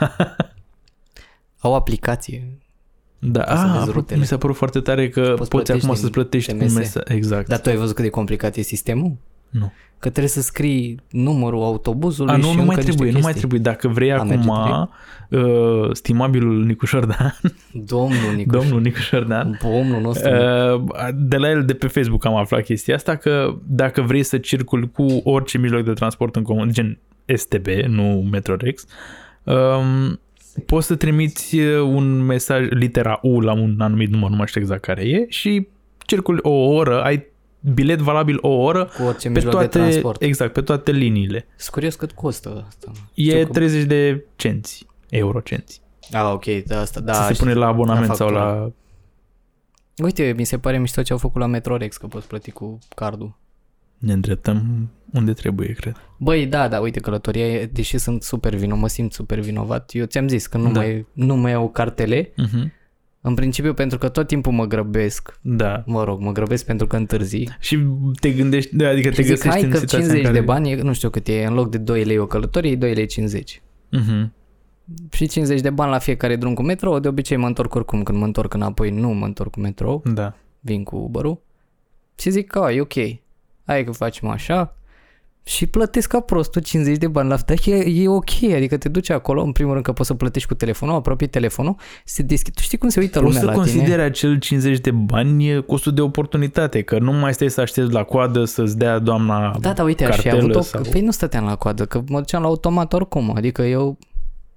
A: Au aplicație.
B: Da,
A: Ca să
B: a,
A: vezi
B: apropo,
A: rutele.
B: mi s-a părut foarte tare că
A: Poți
B: poți,
A: plătești
B: acum
A: din
B: să-ți plătești
A: TMS.
B: un mesaj. Exact.
A: Dar tu ai văzut cât de complicat e sistemul?
B: Nu.
A: Că trebuie să scrii numărul autobuzului
B: A, nu,
A: și
B: nu
A: încă
B: mai
A: niște
B: trebuie, nu mai
A: chestii.
B: trebuie. Dacă vrei
A: A, merge
B: acum, uh, stimabilul Nicu Șordan,
A: Domnul Nicu.
B: domnul Nicu Șordan,
A: Domnul nostru.
B: Uh, de la el de pe Facebook am aflat chestia asta că dacă vrei să circuli cu orice mijloc de transport în comun, gen STB, nu Metrorex, um, poți să trimiți uh, un mesaj, litera U la un anumit număr, nu mai știu exact care e, și circuli o oră, ai bilet valabil o oră
A: cu orice
B: pe
A: mijloc
B: toate,
A: de transport.
B: exact, pe toate liniile.
A: Sunt curios cât costă asta.
B: E
A: Știu că-
B: 30 de cenți, eurocenți.
A: Ah, ok, da, asta, da.
B: Da, să se
A: știu.
B: pune la abonament
A: la
B: sau
A: factură.
B: la...
A: Uite, mi se pare mișto ce au făcut la Metrorex, că poți plăti cu cardul.
B: Ne îndreptăm unde trebuie, cred.
A: Băi, da, da, uite, călătoria, e- deși sunt super vino, mă simt super vinovat. Eu ți-am zis că nu,
B: Da.
A: mai, nu mai iau cartele,
B: Uh-huh.
A: În principiu pentru că tot timpul mă grăbesc.
B: Da.
A: Mă rog, mă grăbesc pentru că întârzi.
B: Și te gândești, da, adică te
A: Și zic,
B: găsești
A: hai
B: în
A: că
B: situația
A: 50
B: în care...
A: de bani, e, nu știu cât e, în loc de 2 lei o călătorie, e 2 lei 50.
B: Uh-huh.
A: Și 50 de bani la fiecare drum cu metrou, de obicei mă întorc oricum, când mă întorc înapoi nu mă întorc cu metrou,
B: Da.
A: vin cu Uber-ul și zic că e ok, hai că facem așa și plătesc ca prostul 50 de bani la dar e, e ok, adică te duci acolo, în primul rând că poți să plătești cu telefonul, apropii telefonul, se deschide, tu știi cum se uită
B: Poți
A: lumea
B: să
A: la
B: consideri
A: tine?
B: acel 50 de bani e costul de oportunitate, că nu mai stai să aștepți la coadă să-ți dea doamna
A: Da, da, uite, aș fi
B: cartelă
A: avut o...
B: sau...
A: Păi nu stăteam la coadă, că mă duceam la automat oricum, adică eu...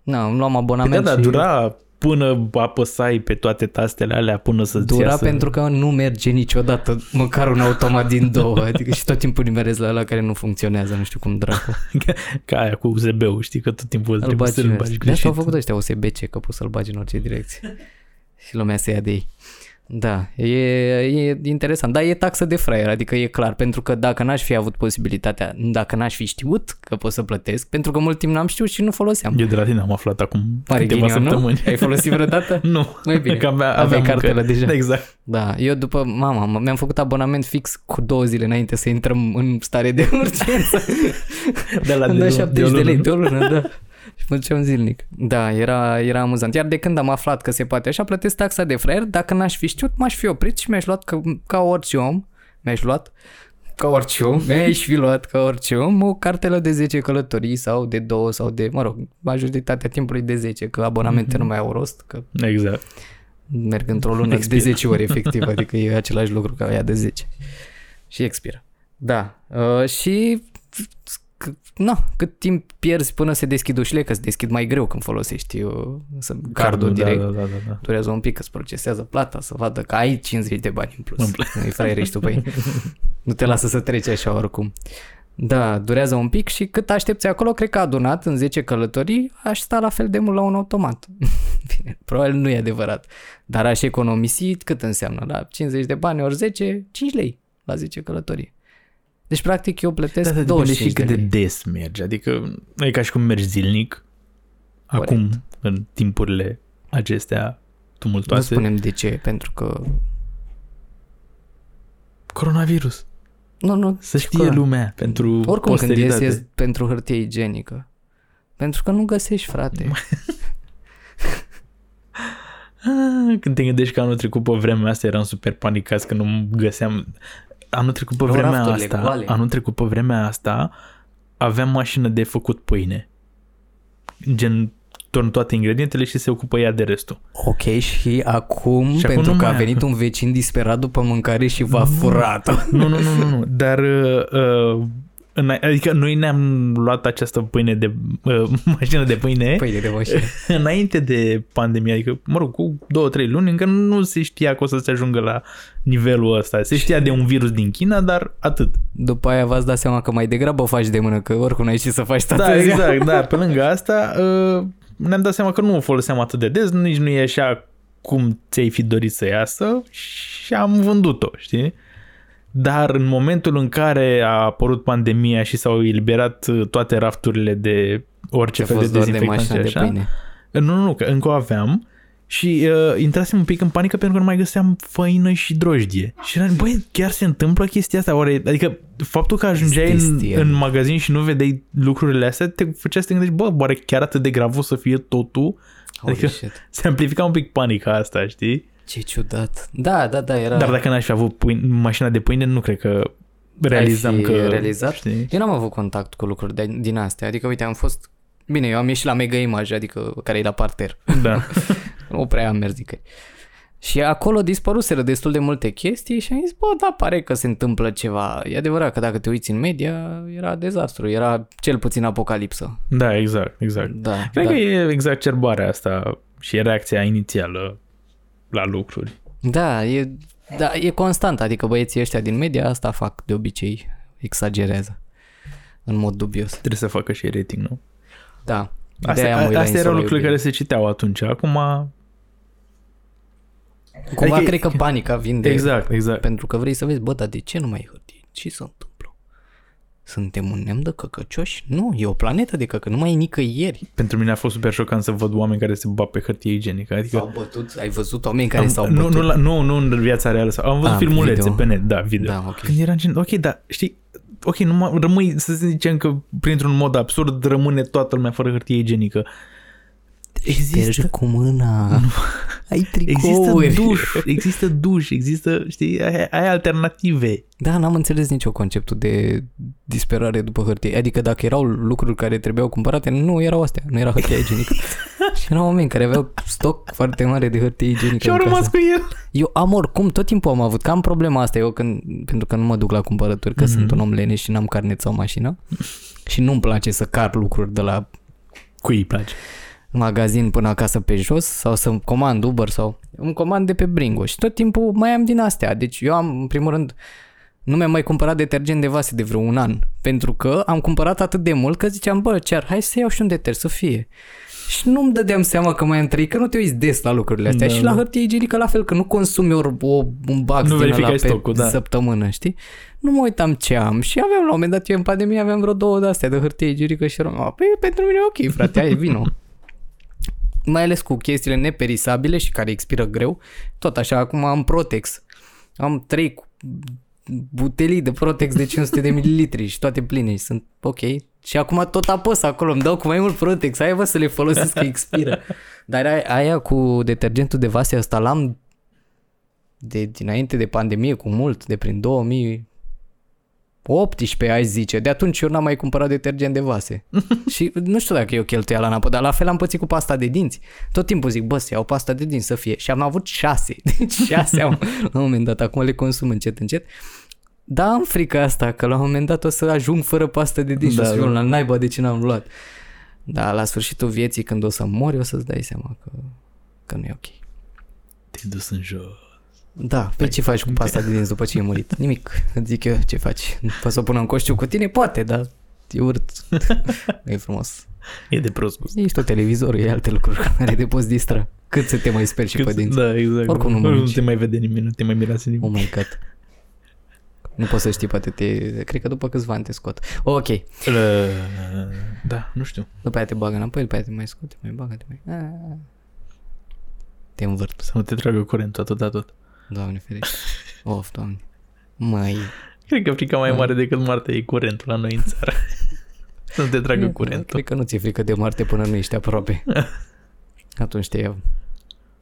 A: Na, îmi luam
B: Păi
A: abonament
B: da, da,
A: și...
B: dura până apăsai pe toate tastele alea până să-ți
A: Dura
B: iasă...
A: pentru că nu merge niciodată măcar un automat din două, adică și tot timpul nimerez la ăla care nu funcționează, nu știu cum dracu.
B: Ca aia cu USB-ul, știi că tot timpul
A: Îl
B: trebuie
A: bagi
B: să-l
A: în
B: bagi
A: ăsta. De
B: greșit.
A: asta au făcut ăștia USB-C, că poți să-l bagi în orice direcție. și lumea se ia de ei. Da, e, e interesant. Dar e taxă de fraier, adică e clar, pentru că dacă n-aș fi avut posibilitatea, dacă n-aș fi știut că pot să plătesc, pentru că mult timp n-am știut și nu foloseam.
B: Eu de la tine am aflat acum
A: Pare
B: câteva
A: ghinion, nu?
B: săptămâni.
A: Ai folosit vreodată?
B: nu.
A: Mai bine.
B: Că avea,
A: Aveai
B: aveam
A: cartelă
B: încă.
A: deja.
B: Exact.
A: Da, eu după, mama, mi-am făcut abonament fix cu două zile înainte să intrăm în stare de urgență.
B: De la
A: Îmi dă
B: de,
A: 70 de,
B: o
A: lei
B: lună.
A: de o lună, da. Și mă duceam zilnic. Da, era, era amuzant. Iar de când am aflat că se poate așa, plătesc taxa de fraier. Dacă n-aș fi știut, m-aș fi oprit și mi-aș luat ca, ca orice om. Mi-aș luat ca orice om, mi-aș fi luat ca orice om o cartelă de 10 călătorii sau de 2 sau de, mă rog, majoritatea timpului de 10, că abonamente
B: Mhm.
A: nu mai au rost, că
B: Exact.
A: merg într-o lună
B: Expiră.
A: de 10 ori efectiv, adică e același lucru ca aia de 10. Și expiră. Da. Uh, și c- na, cât timp pierzi până se deschid ușile, că se deschid mai greu când folosești uh, să, cardul direct.
B: Da, da, da, da.
A: Durează un pic că îți procesează plata, să vadă că ai 50 de bani în plus.
B: În plus.
A: Nu-i fraier ești tu pe ei. Nu te lasă să treci așa oricum. Da, durează un pic și cât aștepți acolo, cred că adunat în 10 călătorii, aș sta la fel de mult la un automat. Bine, probabil nu e adevărat. Dar aș economisi cât înseamnă? La 50 de bani ori 10, 5 lei la 10 călătorii. Deci, practic, eu plătesc
B: Da, dar depinde
A: 25
B: și cât
A: de
B: de
A: lei.
B: des mergi. Adică nu e ca și cum mergi zilnic.
A: Corect.
B: Acum, în timpurile acestea
A: Nu
B: tumultoase.
A: spunem de ce, pentru că...
B: Coronavirus.
A: Nu, nu,
B: Să știe
A: corect.
B: lumea pentru
A: Oricum când ies,
B: posteritate.
A: ies pentru hârtie igienică. Pentru că nu găsești, frate.
B: Ah, Când te gândești că anul trecut pe vremea asta eram super panicați că nu găseam... Anul trecut pe
A: Erau
B: vremea
A: rafturile
B: asta,
A: goale.
B: anul trecut pe vremea asta, aveam mașină de făcut pâine. Gen, torn toate ingredientele și se ocupă ea de restul.
A: Ok, și acum,
B: Și acum
A: pentru
B: nu
A: că
B: mai
A: a
B: am.
A: venit un vecin disperat după mâncare și v-a furat
B: Nu, nu, nu, nu, nu. Dar uh, uh, în- adică noi ne-am luat această pâine de uh, mașină de pâine
A: Pâine de mașină.
B: înainte de pandemie, adică, mă rog, cu două, trei luni, încă nu se știa că o să se ajungă la nivelul ăsta. Se știa de un virus din China, dar atât.
A: După aia v-ați dat seama că mai degrabă faci de mână, că oricum n-ai ce să faci toată
B: Da,
A: ziua.
B: exact, da. Pe lângă asta, uh, ne-am dat seama că nu o foloseam atât de des, nici nu e așa cum ți-ai fi dorit să iasă și am vândut-o, știi? Dar în momentul în care a apărut pandemia și s-au eliberat uh, toate rafturile de orice
A: Ce
B: fel de
A: fost doar de
B: dezinfectant și
A: mașină de
B: așa,
A: pâine.
B: Nu, nu, nu, că încă o aveam și uh, intrasem un pic în panică pentru că nu mai găseam făină și drojdie. Și eram, băi, chiar se întâmplă chestia asta? Oare, adică faptul că ajungeai
A: Este
B: în,
A: stil.
B: în magazin și nu vedeai lucrurile astea, te făcea să te gândești, bă, oare chiar atât de grav o să fie totul?
A: Holy
B: Adică-
A: shit.
B: Se amplifica un pic panica asta, știi?
A: Ce ciudat. Da, da, da, era...
B: Dar dacă n-aș fi avut pâine, mașina de pâine, nu cred că realizam
A: fi
B: că...
A: realizat?
B: Știi?
A: Eu n-am avut contact cu lucruri de, din astea. Adică, uite, am fost... Bine, eu am ieșit la Mega Image, adică care e la parter.
B: Da.
A: Nu prea am mers nicăieri. Și acolo dispăruseră destul de multe chestii și am zis, bă, da, pare că se întâmplă ceva. E adevărat că dacă te uiți în media, era dezastru, era cel puțin apocalipsă.
B: da, exact, exact.
A: Da,
B: Cred
A: da.
B: că e exacerbarea asta și e reacția inițială la lucruri.
A: Da, e, da, e constant, adică băieții ăștia din media asta fac de obicei, exagerează în mod dubios.
B: Trebuie să facă și rating, nu?
A: Da.
B: Astea,
A: De-aia mă uit la
B: astea erau
A: Insula
B: lucrurile care
A: Iubirii.
B: se citeau atunci. Acum,
A: Cumva
B: Adică-
A: cred că panica vine
B: exact, exact.
A: pentru că vrei să vezi, bă, dar de ce nu mai ai hârtie? Ce se întâmplă? Suntem un neam de căcăcioși? Nu, e o planetă de căcă, nu mai e nicăieri.
B: Pentru mine a fost super șocant să văd oameni care se bat pe hârtie igienică. Adică
A: S-au bătut, ai văzut oameni care
B: am,
A: s-au
B: nu,
A: bătut?
B: nu, la, nu, nu în viața reală. sau- Am văzut
A: Ah,
B: filmulețe
A: video.
B: pe net, da, video.
A: Da, ok.
B: Când era gen, ok, dar știi, ok, numai, rămâi, să zicem că printr-un mod absurd rămâne toată lumea fără hârtie igienică. Există,
A: Ștergi cu mâna. Ai
B: există
A: tricouri.
B: duș, există duș, există, știi, ai, ai alternative.
A: Da, n-am înțeles nicio conceptul de disperare după hârtie. Adică dacă erau lucruri care trebuiau cumpărate, nu erau astea, nu era hârtie igienică. și erau oameni care aveau stoc foarte mare de hârtie igienică
B: Și au
A: în
B: rămas
A: casă.
B: cu el.
A: Eu am oricum, tot timpul am avut, că am problema asta eu când, pentru că nu mă duc la cumpărături, că mm-hmm. sunt un om leneș și n-am carnet sau mașină și nu-mi place să car lucruri de la
B: Cui îi place?
A: Magazin până acasă pe jos sau să-mi comand Uber sau îmi comand de pe Bringo și tot timpul mai am din astea. Deci eu am, în primul rând, nu mi-am mai cumpărat detergent de vase de vreo un an pentru că am cumpărat atât de mult că ziceam, bă, ce hai să iau și un deter să fie. Și nu-mi dădeam seama că mai am trăit, că nu te uiți des la lucrurile astea.
B: Da,
A: și la
B: da.
A: hârtie igienică la fel, că nu consumi o, o, un bag
B: Nu
A: din ăla
B: verificai
A: pe
B: stocul, da.
A: săptămână, știi? Nu mă uitam ce am și aveam la un moment dat, eu în pandemie aveam vreo două de astea de hârtie igienică și eram, "A, păi pentru mine e ok, frate, ai vino mai ales cu chestiile neperisabile și care expiră greu. Tot așa, acum am Protex. Am trei cu- butelii de Protex de 500 de mililitri și toate pline și sunt ok. Și acum tot apăs acolo, îmi dau cu mai mult Protex, aia vă să le folosesc că expiră. Dar aia, aia cu detergentul de vase ăsta l-am de dinainte de pandemie cu mult, de prin 2018 aș zice. De atunci eu n-am mai cumpărat detergent de vase. și nu știu dacă e o cheltuială în apă, dar la fel am pățit cu pasta de dinți. Tot timpul zic, bă, să iau pasta de dinți să fie. Și am avut șase. Deci șase am la un moment dat. Acum le consum încet, încet. Da, am frica asta, că la un moment dat o să ajung fără pastă de dinți
B: Da,
A: și o să
B: da.
A: fiu la naiba de ce n-am luat. Dar la sfârșitul vieții, când o să mori, o să-ți dai seama că, că nu e ok.
B: Te-ai dus în jos.
A: Da, pe ce faci cu pasta de dinți după ce ai murit? Nimic. Îți zic eu ce faci. Poți să o pun în coșciu cu tine? Poate, dar e urât. Nu e frumos.
B: E de prost gust.
A: Ești tot televizorul, e alte lucruri care te poți distra. Cât să te mai speri și pe dinți.
B: Da, exact.
A: Oricum nu
B: nu
A: mănânci.
B: te mai vede nimeni, nu te mai mirease
A: Oh
B: nimeni.
A: my god. Nu poți să știi, poate te... Cred că după câțiva ani te scot. Ok.
B: Uh, da, nu știu.
A: După aia te bagă înapoi, după aia te mai scoate, mai bagă, te mai... Ah. Te învârt.
B: Să nu te tragă curentul atât tot.
A: Doamne ferește. Of, doamne. Măi.
B: Cred că frica mai
A: Da.
B: mare decât moartea e curentul la noi în țară. Să nu te tragă curentul.
A: Cred că nu ți-e frică de moarte până nu ești aproape. Atunci te iau.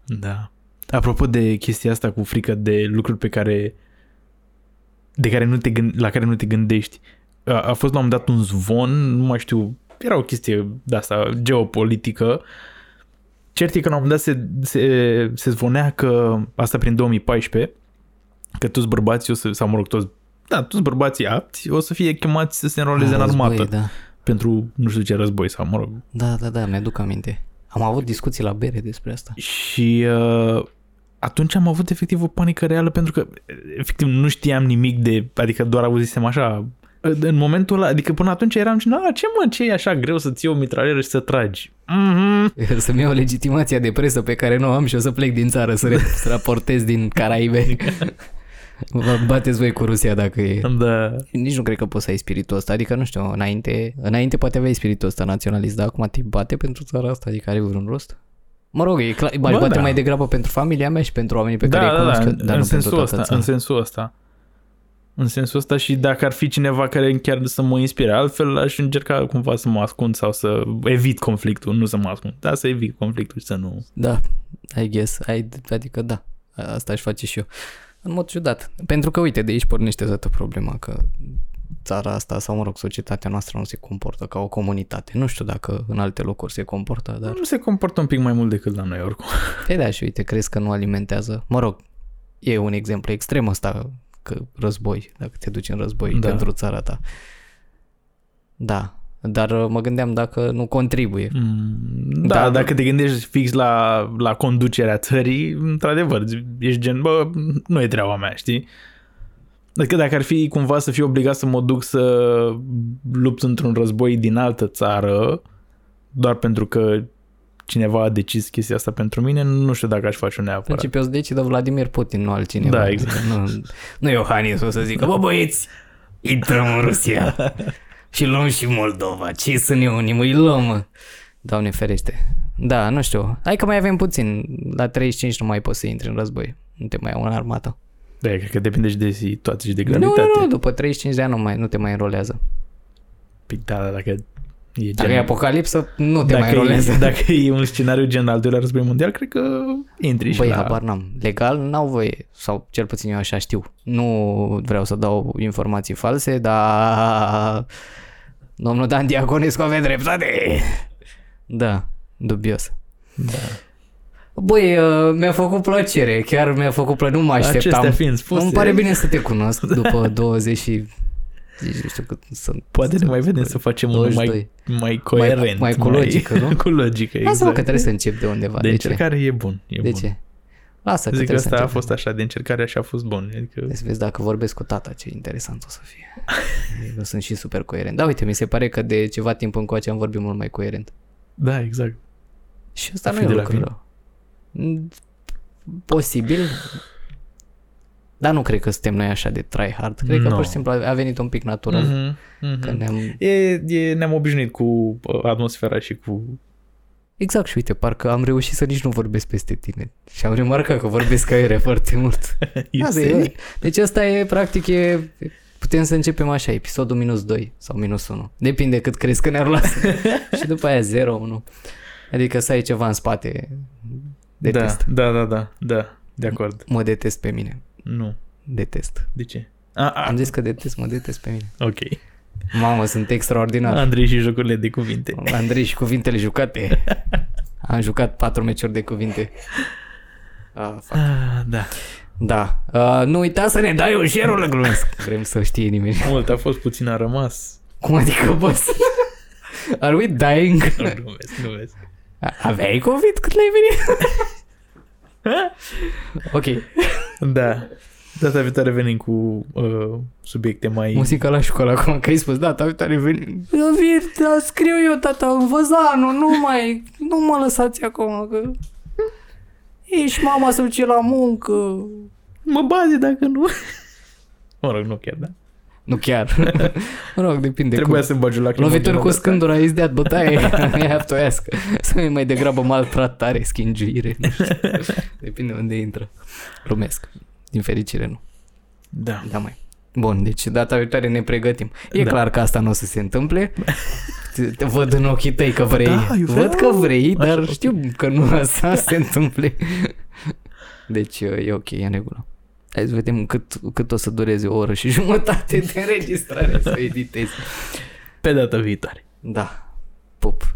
B: Da. Apropo de chestia asta cu frică de lucruri pe care de care nu te gând, la care nu te gândești. A, a fost la un moment dat un zvon, nu mai știu, era o chestie de asta geopolitică. Cert e că la un moment dat se, se, se zvonea că, asta prin 2014, că toți bărbații o să, sau mă rog, toți, da, toți bărbații apti o să fie chemați să se înroleze în
A: Război,
B: armată
A: Da.
B: pentru nu știu ce război sau mă rog.
A: da, da, da, mi-aduc aminte. Am avut discuții la bere despre asta.
B: Și uh, atunci am avut efectiv o panică reală pentru că efectiv nu știam nimic de, adică doar auzisem așa în momentul ăla, adică până atunci eram și, "A, ce mă, ce e așa greu să ții o mitralieră și să tragi? Mhm.
A: Să-mi iau legitimația de presă pe care nu o am și o să plec din țară să, re- să raportez din Caraibe. Vă bateți voi cu Rusia dacă e.
B: Da.
A: Nici nu cred că poți să ai spiritul ăsta, adică nu știu, înainte, înainte poate aveai spiritul ăsta naționalist, dar acum te bate pentru țara asta, adică are vreun rost? Mă rog, e clar, bă,
B: Bă,
A: bate
B: da.
A: mai degrabă pentru familia mea și pentru oamenii pe care
B: da,
A: îi
B: da,
A: cunosc,
B: da,
A: dar
B: în,
A: nu
B: în
A: pentru
B: sensul
A: toată
B: ăsta,
A: țara.
B: în sensul ăsta. În sensul ăsta și dacă ar fi cineva care chiar să mă inspire altfel, aș încerca cumva să mă ascund sau să evit conflictul, nu să mă ascund, dar să evit conflictul și să nu...
A: Da, I guess, I, adică da, asta aș face și eu. În mod ciudat, pentru că uite, de aici pornește toată problema că țara asta sau mă rog, societatea noastră nu se comportă ca o comunitate. Nu știu dacă în alte locuri se comportă, dar
B: Nu se comportă un pic mai mult decât la noi oricum.
A: E da, și uite, crezi că nu alimentează. Mă rog, e un exemplu extrem ăsta, că război, dacă te duci în război
B: Da.
A: da. pentru țara ta. Da, dar uh, mă gândeam dacă nu contribuie.
B: Mm, Da,
A: Dar-
B: dacă te gândești fix la, la conducerea țării, într-adevăr, ești gen, bă, nu e treaba mea, știi? Adică dacă ar fi cumva să fiu obligat să mă duc să lupt într-un război din altă țară, doar pentru că cineva a decis chestia asta pentru mine, nu știu dacă aș face-o
A: În
B: neapărat.
A: principiu o să decidă Vladimir Putin, nu altcineva.
B: Da, exact.
A: Nu, nu Iohannis o să zică, bă băieți, intrăm în Rusia și luăm și Moldova. Ce să ne unim, îi luăm, mă. Doamne ferește. Da, nu știu. Hai că mai avem puțin. La 35 nu mai poți să intri în război. Nu te mai iau în armată.
B: Da, cred că depinde și de situație și de
A: Nu,
B: gravitate.
A: nu, nu, după 35 de ani nu, mai, nu te mai înrolează.
B: Păi da, da, dacă e
A: Dacă
B: gen...
A: e apocalipsă, nu te mai
B: dacă,
A: înrolează.
B: e, dacă e un scenariu gen al doilea război mondial, cred că intri și
A: Băi,
B: la...
A: habar n-am. Legal n-au voie, sau cel puțin eu așa știu. Nu vreau să dau informații false, dar domnul Dan Diaconescu avea dreptate. Da, dubios.
B: Da.
A: Băi, uh, mi-a făcut plăcere, chiar mi-a făcut plăcere, nu mă așteptam.
B: Acestea fiind spuse,
A: Îmi pare bine să te cunosc după 20 și... Nici nu știu cât sunt.
B: Poate ne mai vedem să facem unul mai,
A: 22.
B: mai coerent.
A: mai cu logică, nu?
B: cu logică,
A: Lasă-mă
B: exact.
A: că trebuie să încep de undeva.
B: De
A: De, ce?
B: încercare e bun. E
A: De
B: bun.
A: ce? Lasă că
B: Zic că
A: trebuie să
B: asta a
A: încep.
B: fost așa, de încercare așa a fost bun. Adică,
A: Să vezi dacă vorbesc cu tata, ce interesant o să fie. Eu sunt și super coerent. Da, uite, mi se pare că de ceva timp încoace am vorbit mult mai coerent.
B: da, exact.
A: Și asta
B: A
A: nu
B: fi
A: e
B: de
A: un
B: la
A: lucru
B: vin.
A: rău. Mm, Posibil, dar nu cred că suntem noi așa de try hard. Cred că
B: No.
A: pur și simplu a venit un pic natural.
B: Mhm, mhm.
A: Că ne-am...
B: E, e, ne-am obișnuit cu uh, atmosfera și cu...
A: Exact și uite, parcă am reușit să nici nu vorbesc peste tine. Și am remarcat că vorbesc aere foarte mult. Asta e. Deci asta e, practic, e, putem să începem așa, episodul minus 2 sau minus 1. Depinde cât crezi că ne-ar lua. și după aia 0, 1. Adică să ai ceva în spate. Detest.
B: Da, da, da, da, da, de acord.
A: Mă detest pe mine.
B: Nu.
A: Detest.
B: De ce? A, a,
A: Am zis că detest, mă detest pe mine.
B: ok.
A: Mamă, sunt extraordinar.
B: Andrei și jocurile de cuvinte.
A: Andrei și cuvintele jucate. Am jucat patru meciuri de cuvinte. Ah, fuck.
B: Ah, da.
A: Da. Uh, nu uita să ne dai un share-ul glumesc. Vrem să știe nimeni.
B: Mult a fost, puțin a rămas.
A: Cum adică, boss? Are we dying?
B: Nu glumesc, glumesc.
A: Aveai COVID cât l-ai venit? ok.
B: Da. Data viitoare venim cu uh, subiecte mai...
A: Muzica la școală acum, că ai spus, da, data viitoare veni. Eu vin, da, scriu eu, tata, în văzanul, nu mai, nu mă lăsați acum, că... Ești mama să duce la muncă.
B: Mă baze dacă nu. Mă rog, nu chiar, da.
A: Nu chiar. mă rog, depinde.
B: Trebuia
A: cum.
B: să bagi la
A: Lovituri cu scândura, is that, but I, I have to ask. Să mai degrabă maltratare, schingiire. Nu știu. Depinde unde intră. Glumesc. Din fericire nu.
B: Da.
A: Da, mai. Bun, deci data viitoare ne pregătim. E
B: Da.
A: clar că asta nu o să se întâmple. Te, te văd în ochii tăi că vrei.
B: Da, eu
A: văd
B: vreau.
A: că vrei,
B: Așa,
A: dar
B: ok.
A: știu că nu asta se întâmple. Deci e ok, e în regulă. Hai să vedem cât, cât o să dureze o oră și jumătate de înregistrare să editezi.
B: Pe data viitoare.
A: Da. Pup.